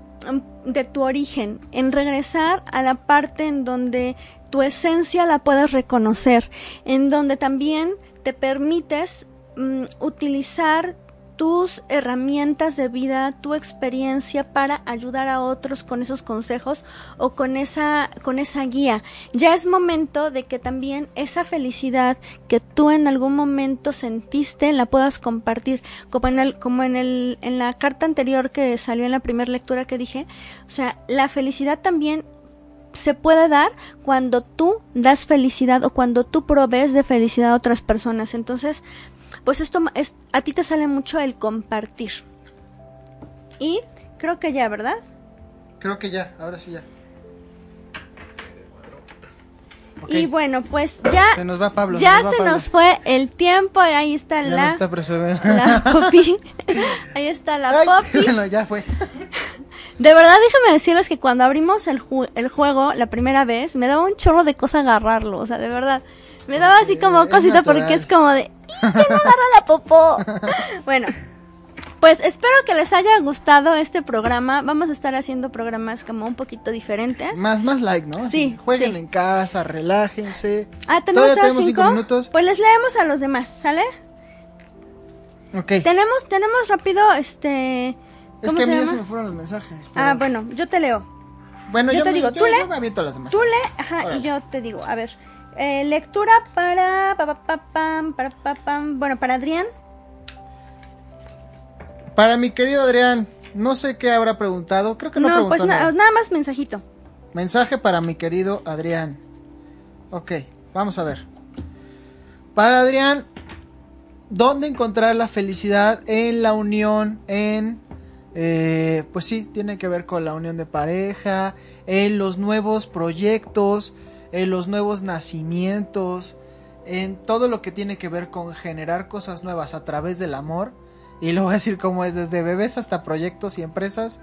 de tu origen, en regresar a la parte en donde tu esencia la puedas reconocer, en donde también te permites mm, utilizar tus herramientas de vida, tu experiencia para ayudar a otros con esos consejos o con esa con esa guía. Ya es momento de que también esa felicidad que tú en algún momento sentiste la puedas compartir, como en el como en el en la carta anterior que salió en la primera lectura que dije, o sea, la felicidad también se puede dar cuando tú das felicidad o cuando tú provees de felicidad a otras personas. Entonces, pues esto es, a ti te sale mucho el compartir. Y creo que ya, ¿verdad? Creo que ya, ahora sí ya. Y bueno, pues ya Se nos va Pablo. ya va se Pablo. nos fue el tiempo. Ahí está Ya la, está [laughs] la Poppy. [laughs] Ahí está la Ay, Poppy. [laughs] bueno, ya fue. De verdad, déjame decirles que cuando abrimos el, ju- el juego la primera vez, me daba un chorro de cosa agarrarlo. O sea, de verdad. Me daba así como cosita porque es como de. "Ih, que no agarra la popó! [laughs] bueno. Pues espero que les haya gustado este programa. Vamos a estar haciendo programas como un poquito diferentes. Más, más like, ¿no? Sí, Jueguen sí. en casa, relájense. Ah, tenemos Todavía tenemos cinco. cinco minutos. Pues les leemos a los demás, ¿sale? Ok. Tenemos, tenemos rápido, este. Es ¿Cómo que a mí ya se me fueron los mensajes. Ah, bueno, yo te leo. Bueno, yo yo, te me, digo, yo- tú lee. yo me aviento las demás. Tú le, ajá, y yo te digo, a ver, eh, lectura para, pa, pa, pa, pam, para, pa, pam, bueno, para Adrián, Para mi querido Adrián, no sé qué habrá preguntado. Creo que no, no, preguntó pues na- nada. nada más mensajito. Mensaje para mi querido Adrián. Ok, vamos a ver. Para Adrián, ¿dónde encontrar la felicidad en la unión, en... eh, pues sí, tiene que ver con la unión de pareja, en los nuevos proyectos, en los nuevos nacimientos, en todo lo que tiene que ver con generar cosas nuevas a través del amor. Y lo voy a decir como es, desde bebés hasta proyectos y empresas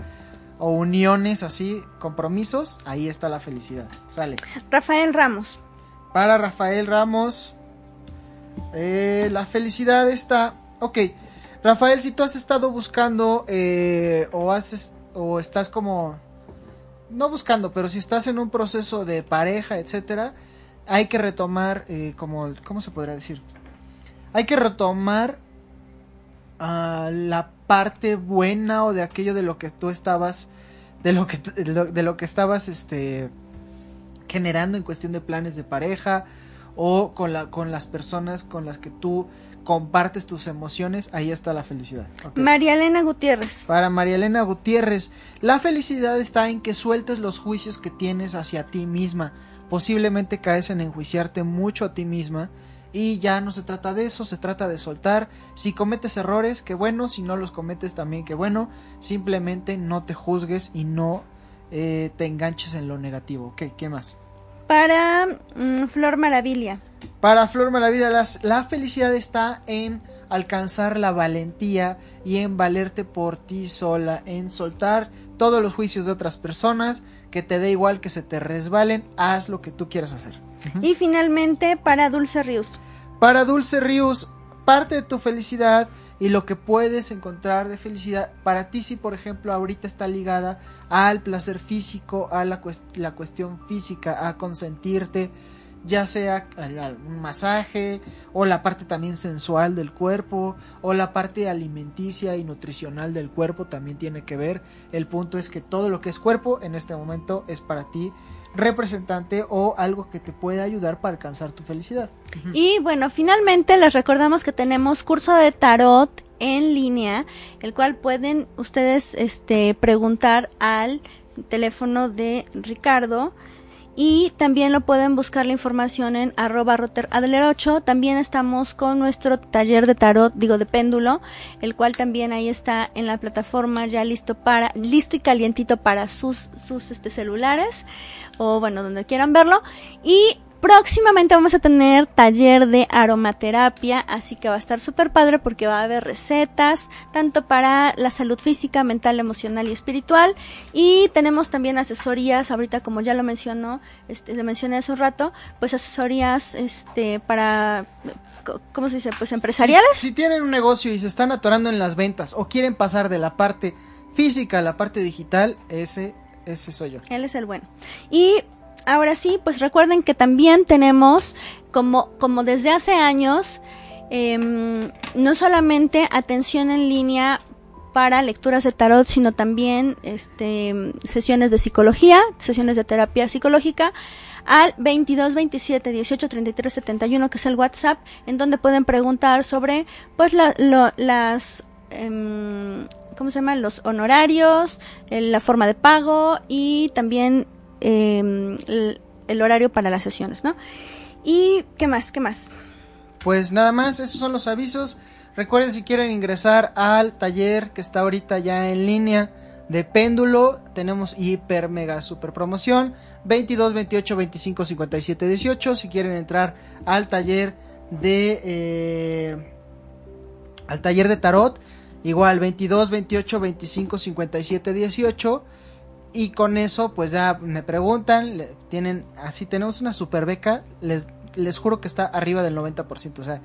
o uniones así, compromisos, ahí está la felicidad. Sale. Rafael Ramos, Para Rafael Ramos, eh, la felicidad está... Ok, Rafael, si tú has estado buscando eh, o, o estás como... No buscando, pero si estás en un proceso de pareja, etcétera, hay que retomar, eh, como, ¿cómo se podría decir? Hay que retomar ah, la parte buena o de aquello de lo que tú estabas, de lo que, de lo, que estabas, este, generando en cuestión de planes de pareja o con, la, con las personas con las que tú compartes tus emociones, ahí está la felicidad. María Elena Gutiérrez, Para María Elena Gutiérrez, la felicidad está en que sueltes los juicios que tienes hacia ti misma. Posiblemente caes en enjuiciarte mucho a ti misma y ya no se trata de eso, se trata de soltar. Si cometes errores, qué bueno, si no los cometes también, qué bueno. Simplemente no te juzgues y no eh, te enganches en lo negativo. Ok, ¿qué más? Para mm, Flor Maravilla, Para Flor Maravilla, las- la felicidad está en alcanzar la valentía y en valerte por ti sola, en soltar todos los juicios de otras personas, que te dé igual que se te resbalen, haz lo que tú quieras hacer. y finalmente para Dulce Ríos. Para Dulce Ríos, parte de tu felicidad y lo que puedes encontrar de felicidad para ti si por ejemplo ahorita está ligada al placer físico, a la, la cuestión física, a consentirte, ya sea un masaje o la parte también sensual del cuerpo o la parte alimenticia y nutricional del cuerpo también tiene que ver. El punto es que todo lo que es cuerpo en este momento es para ti representante o algo que te puede ayudar para alcanzar tu felicidad. Y bueno, finalmente les recordamos que tenemos curso de tarot en línea, el cual pueden ustedes este preguntar al teléfono de Ricardo y también lo pueden buscar la información en arroba roteradler 8. También estamos con nuestro taller de tarot, digo de péndulo, el cual también ahí está en la plataforma ya listo para, listo y calientito para sus, sus este, celulares o bueno, donde quieran verlo. Y próximamente vamos a tener taller de aromaterapia, así que va a estar súper padre porque va a haber recetas, tanto para la salud física, mental, emocional y espiritual. Y tenemos también asesorías, ahorita como ya lo mencionó, este, le mencioné hace un rato, pues asesorías este, para, ¿cómo se dice? Pues empresariales. Si, si tienen un negocio y se están atorando en las ventas o quieren pasar de la parte física a la parte digital, ese, ese soy yo. Él es el bueno. Y ahora sí, pues recuerden que también tenemos, como, como desde hace años, em, no solamente atención en línea para lecturas de tarot, sino también este, sesiones de psicología, sesiones de terapia psicológica al 22 27 18 33 71 que es el WhatsApp en donde pueden preguntar sobre pues la- lo- las em, ¿cómo se llama? los honorarios, eh, la forma de pago y también em, el, horario para las sesiones, ¿no? Y qué más, qué más. Pues nada más, esos son los avisos. Recuerden si quieren ingresar al taller que está ahorita ya en línea de péndulo tenemos hiper mega super promoción 22 28 25 57 18 si quieren entrar al taller de eh, al taller de tarot igual 22 28 25 57 18 y con eso pues ya me preguntan le- tienen así tenemos una super beca les les juro que está arriba del 90% o sea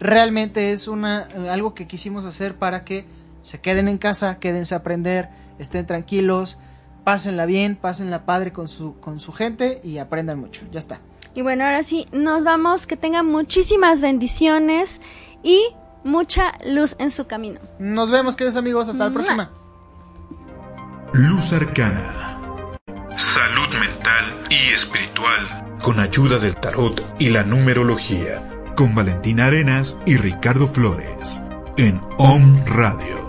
realmente es una algo que quisimos hacer para que se queden en casa, quédense a aprender, estén tranquilos, pásenla bien, pásenla padre con su con su gente y aprendan mucho. Ya está. Y bueno, ahora sí, nos vamos. Que tengan muchísimas bendiciones y mucha luz en su camino. Nos vemos, queridos amigos, hasta la próxima. Luz Arcana. Salud mental y espiritual. Con ayuda del tarot y la numerología. Con Valentina Arenas y Ricardo Flores. En OM Radio.